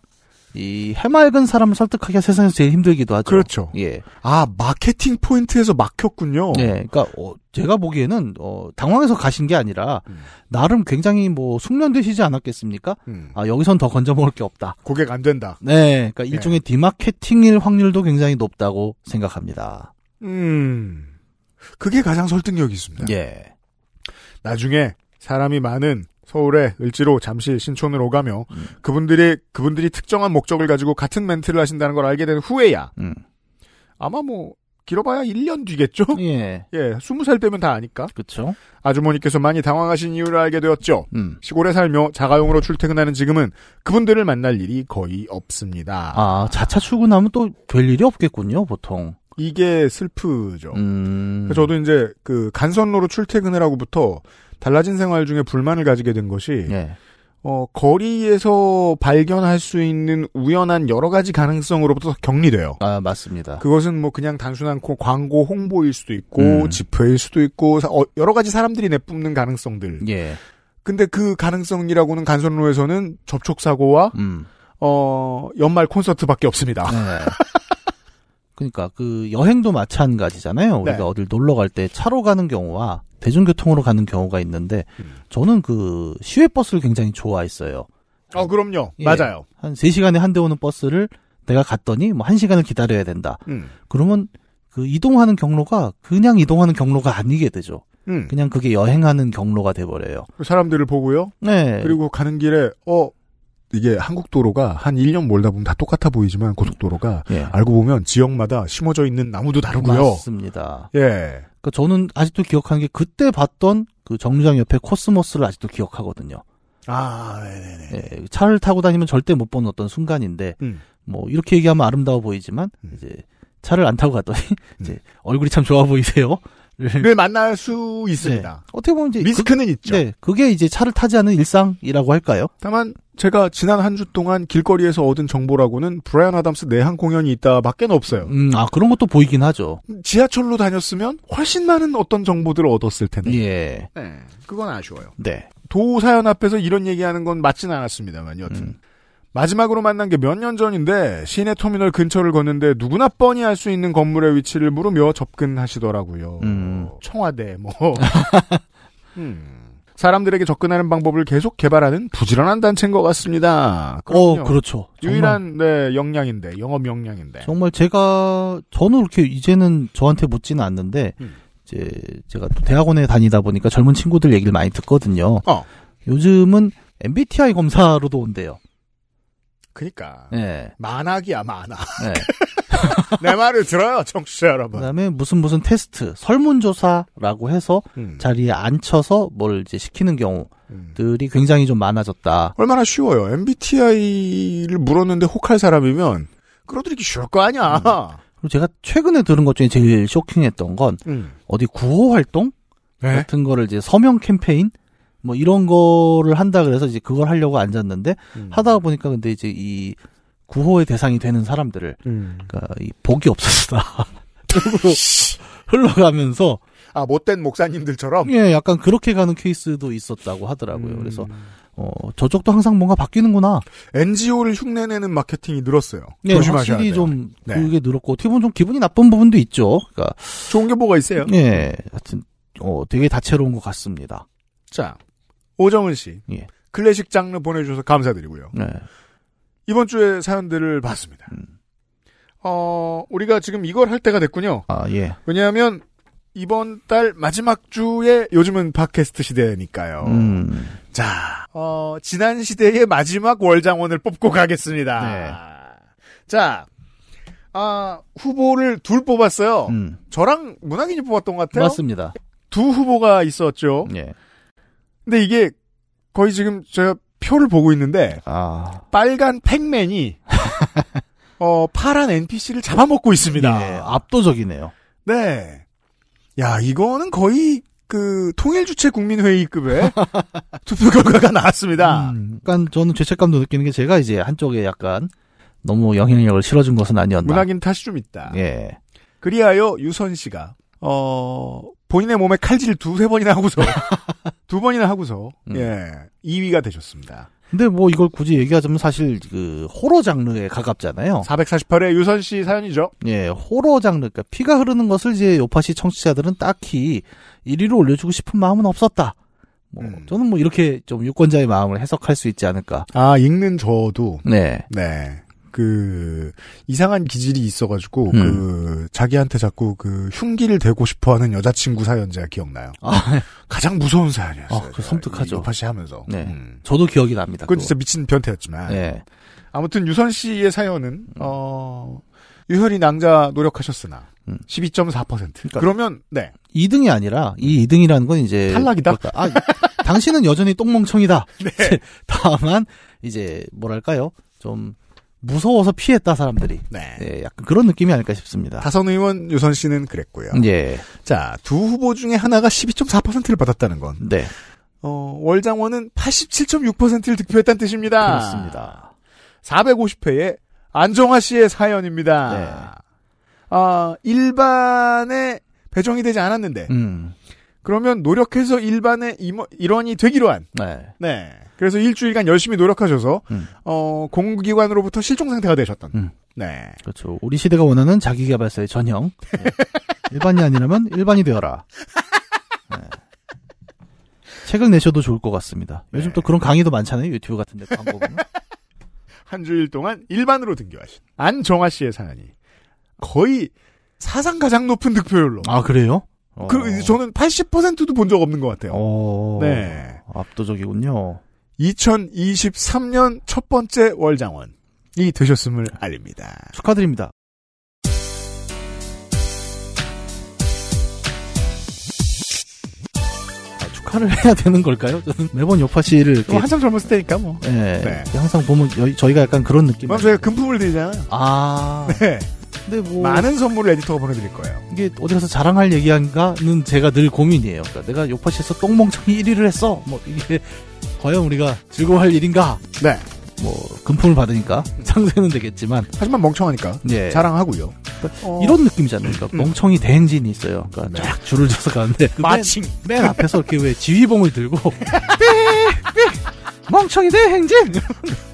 이 해맑은 사람을 설득하기가 세상에서 제일 힘들기도 하죠. 그렇죠. 예. 아 마케팅 포인트에서 막혔군요. 예. 그러니까 어, 제가 보기에는 어, 당황해서 가신 게 아니라 음. 나름 굉장히 뭐 숙련되시지 않았겠습니까? 음, 아 여기선 더 건져 먹을 게 없다. 고객 안 된다. 네. 그러니까 일종의 디마케팅일 확률도 굉장히 높다고 생각합니다. 음, 그게 가장 설득력이 있습니다. 예. 나중에 사람이 많은 서울의 을지로 잠실 신촌을 오가며 음. 그분들이 그분들이 특정한 목적을 가지고 같은 멘트를 하신다는 걸 알게 된 후에야 음. 아마 뭐 길어봐야 1년 뒤겠죠? 예. 예, 20살 되면 다 아니까. 그렇죠. 아주머니께서 많이 당황하신 이유를 알게 되었죠. 음. 시골에 살며 자가용으로 출퇴근하는 지금은 그분들을 만날 일이 거의 없습니다. 아, 자차 출근하면 또 될 일이 없겠군요, 보통. 이게 슬프죠. 음. 저도 이제 그 간선로로 출퇴근을 하고부터 달라진 생활 중에 불만을 가지게 된 것이 예. 어, 거리에서 발견할 수 있는 우연한 여러 가지 가능성으로부터 격리돼요. 아, 맞습니다. 그것은 뭐 그냥 단순한 고- 광고 홍보일 수도 있고 음. 지표일 수도 있고 사- 어, 여러 가지 사람들이 내뿜는 가능성들. 예. 근데 그 가능성이라고는 간선로에서는 접촉 사고와 음. 어, 연말 콘서트밖에 없습니다. 네. 그러니까 그 여행도 마찬가지잖아요. 우리가 네. 어딜 놀러 갈 때 차로 가는 경우와 대중교통으로 가는 경우가 있는데 음. 저는 그 시외 버스를 굉장히 좋아했어요. 어, 그럼요. 예. 맞아요. 한 3시간에 한 대 오는 버스를 내가 갔더니 뭐 1시간을 기다려야 된다. 음. 그러면 그 이동하는 경로가 그냥 이동하는 경로가 아니게 되죠. 음. 그냥 그게 여행하는 경로가 돼 버려요. 사람들을 보고요. 네. 그리고 가는 길에 어 이게 한국 도로가 한 1년 몰다 보면 다 똑같아 보이지만 고속도로가 예. 알고 보면 지역마다 심어져 있는 나무도 다르고요. 맞습니다. 예. 그러니까 저는 아직도 기억하는 게 그때 봤던 그 정류장 옆에 코스모스를 아직도 기억하거든요. 아, 네네네. 예, 차를 타고 다니면 절대 못 보는 어떤 순간인데 음. 뭐 이렇게 얘기하면 아름다워 보이지만 음. 이제 차를 안 타고 갔더니 이제 얼굴이 참 좋아 보이세요. 를 만날 수 있습니다. 어떻게 보면 이제 리스크는 그, 있죠. 네, 그게 이제 차를 타지 않은 일상이라고 할까요? 다만 제가 지난 한 주 동안 길거리에서 얻은 정보라고는 브라이언 아담스 내한 공연이 있다밖에 없어요. 음, 아 그런 것도 보이긴 하죠. 지하철로 다녔으면 훨씬 많은 어떤 정보들을 얻었을 텐데. 예, 네, 그건 아쉬워요. 네, 도 사연 앞에서 이런 얘기하는 건 맞진 않았습니다만 여튼 음. 마지막으로 만난 게 몇 년 전인데 시내 터미널 근처를 걷는데 누구나 뻔히 알 수 있는 건물의 위치를 물으며 접근하시더라고요. 음. 청와대 뭐. 음. 사람들에게 접근하는 방법을 계속 개발하는 부지런한 단체인 것 같습니다. 어 그럼요. 그렇죠. 정말, 유일한 네 역량인데 영업 역량인데. 정말 제가 저는 그렇게 이제는 저한테 묻지는 않는데 음. 이제 제가 또 대학원에 다니다 보니까 젊은 친구들 얘기를 많이 듣거든요. 어. 요즘은 MBTI 검사로도 온대요. 그니까 예. 만학이야 만학. 네. 내 말을 들어요, 청취자 여러분. 그다음에 무슨 무슨 테스트, 설문조사라고 해서 음. 자리에 앉혀서 뭘 이제 시키는 경우들이 음. 굉장히 좀 많아졌다. 얼마나 쉬워요. MBTI를 물었는데 혹할 사람이면 끌어들이기 쉬울 거 아니야. 그리고 제가 최근에 들은 것 중에 제일 쇼킹했던 건 음. 어디 구호 활동 네? 같은 거를 이제 서명 캠페인 뭐 이런 거를 한다 그래서 이제 그걸 하려고 앉았는데 음. 하다가 보니까 근데 이제 이 구호의 대상이 되는 사람들을 음. 그러니까 이 복이 없었다. 흘러가면서 아 못된 목사님들처럼. 예, 약간 그렇게 가는 케이스도 있었다고 하더라고요. 음. 그래서 어 저쪽도 항상 뭔가 바뀌는구나. NGO를 흉내내는 마케팅이 늘었어요. 예, 조심하셔야 확실히 돼요. 좀 네. 그게 늘었고 어떻게 보면 좀 기분이 나쁜 부분도 있죠. 그러니까 좋은 게 뭐가 있어요? 예, 하여튼 어 되게 다채로운 것 같습니다. 자, 오정은 씨. 예. 클래식 장르 보내주셔서 감사드리고요. 네. 이번 주에 사연들을 봤습니다. 음. 어, 우리가 지금 이걸 할 때가 됐군요. 아 예. 왜냐하면 이번 달 마지막 주에 요즘은 팟캐스트 시대니까요. 음. 자, 어, 지난 시대의 마지막 월장원을 뽑고 가겠습니다. 네. 자, 아, 후보를 둘 뽑았어요. 음. 저랑 문학인이 뽑았던 것 같아요. 맞습니다. 두 후보가 있었죠. 예. 근데 이게 거의 지금 제가 표를 보고 있는데 아. 빨간 팩맨이 어, 파란 NPC를 잡아먹고 있습니다. 예, 압도적이네요. 네. 야, 이거는 거의 그 통일 주체 국민회의급의 투표 결과가 나왔습니다. 음, 약간 저는 죄책감도 느끼는 게 제가 이제 한쪽에 약간 너무 영향력을 실어준 것은 아니었나. 문학인 탓이 좀 있다. 예. 그리하여 유선 씨가 어 본인의 몸에 칼질 두세 번이나 하고서 두 번이나 하고서 음. 예 2위가 되셨습니다. 근데 뭐 이걸 굳이 얘기하자면 사실 그 호러 장르에 가깝잖아요. 448회 유선 씨 사연이죠. 예, 호러 장르, 그러니까 피가 흐르는 것을 이제 요파시 청취자들은 딱히 1위로 올려주고 싶은 마음은 없었다. 뭐 음. 저는 뭐 이렇게 좀 유권자의 마음을 해석할 수 있지 않을까. 아 읽는 저도 네. 네. 그 이상한 기질이 있어가지고 음. 그 자기한테 자꾸 그 흉기를 대고 싶어하는 여자친구 사연 제가 기억나요. 아, 가장 무서운 사연이었어요. 어, 그 섬뜩하죠. 요파시 하면서. 네. 음. 저도 기억이 납니다. 그건 그거. 진짜 미친 변태였지만. 네. 아무튼 유선 씨의 사연은 어 유혈이 낭자 노력하셨으나 음. 12.4%. 그러니까- 그러면 네. 2등이 아니라 이 2등이라는 건 이제 탈락이다? 아, 당신은 여전히 똥멍청이다. 네. 다만 이제 뭐랄까요? 좀 무서워서 피했다 사람들이. 네. 네, 약간 그런 느낌이 아닐까 싶습니다. 다선 의원 유선 씨는 그랬고요. 예. 자, 두 후보 중에 하나가 12.4%를 받았다는 건 네. 어, 월장원은 87.6%를 득표했다는 뜻입니다. 그렇습니다. 450회에 안정화 씨의 사연입니다. 네. 아, 일반에 배정이 되지 않았는데 음. 그러면 노력해서 일반의 임원- 일원이 되기로 한 네. 네. 그래서 일주일간 열심히 노력하셔서 음. 어, 공기관으로부터 실종 상태가 되셨던. 음. 네. 그렇죠. 우리 시대가 원하는 자기개발서의 전형. 네. 일반이 아니라면 일반이 되어라. 네. 책을 내셔도 좋을 것 같습니다. 요즘 네. 또 그런 강의도 많잖아요. 유튜브 같은 데 광고 보면. 한 주일 동안 일반으로 등교하신 안정화 씨의 사연이 거의 사상 가장 높은 득표율로. 아, 그래요? 어. 그 저는 80%도 본 적 없는 것 같아요. 어. 네. 압도적이군요. 2023년 첫 번째 월장원이 되셨음을 알립니다. 축하드립니다. 아, 축하를 해야 되는 걸까요? 저는 매번 요파 씨를 뭐 한참 젊었을 때니까 뭐. 예, 네. 항상 보면 여- 저희가 약간 그런 느낌. 그럼 저희가 금품을 드리잖아요. 아, 네. 근데 뭐 많은 선물을 에디터가 보내드릴 거예요. 이게 어디 가서 자랑할 얘기인가는 제가 늘 고민이에요. 그러니까 내가 요파시에서 똥멍청이 1위를 했어. 뭐 이게 과연 우리가 즐거워할 일인가? 네. 뭐 금품을 받으니까 상세는 되겠지만 하지만 멍청하니까 예. 자랑하고요. 어, 이런 느낌이잖아요. 그러니까 음. 멍청이 대행진이 있어요. 그러니까 네. 쫙 줄을 져서 가는데 그 마칭. 맨, 맨 앞에서 이렇게 왜 지휘봉을 들고 멍청이 대 행진.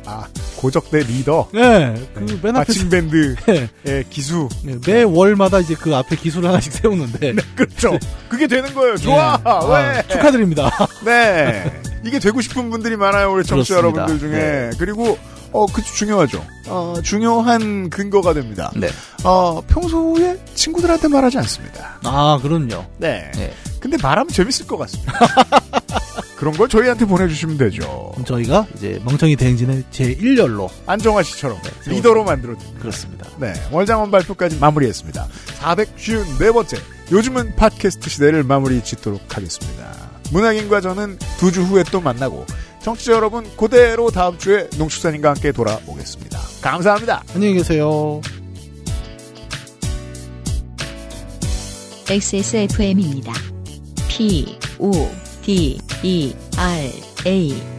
아 고적대 리더. 네, 그맨 앞에서 마칭 밴드의 네, 기수. 네, 매 월마다 이제 그 앞에 기술을 하나씩 세우는데 그렇죠. 그게 되는 거예요. 좋아. 네. 아, 왜? 축하드립니다. 네. 이게 되고 싶은 분들이 많아요. 우리 청취자 그렇습니다. 여러분들 중에. 네. 그리고 어, 그 중요하죠. 어, 중요한 근거가 됩니다. 네. 어, 평소에 친구들한테 말하지 않습니다. 아, 그럼요. 네. 네. 근데 말하면 재밌을 것 같습니다. 그런 걸 저희한테 보내주시면 되죠. 그럼 저희가 이제 멍청이 대행진의 제 1열로 안정화 씨처럼 네, 리더로 만들어드립니다. 그렇습니다. 네, 월장원 발표까지 마무리했습니다. 454번째 요즘은 팟캐스트 시대를 마무리 짓도록 하겠습니다. 문학인과 저는 두 주 후에 또 만나고 청취자 여러분 그대로 다음 주에 농축산인과 함께 돌아오겠습니다. 감사합니다. 안녕히 계세요. XSFM입니다. P, O, D, E, R, A.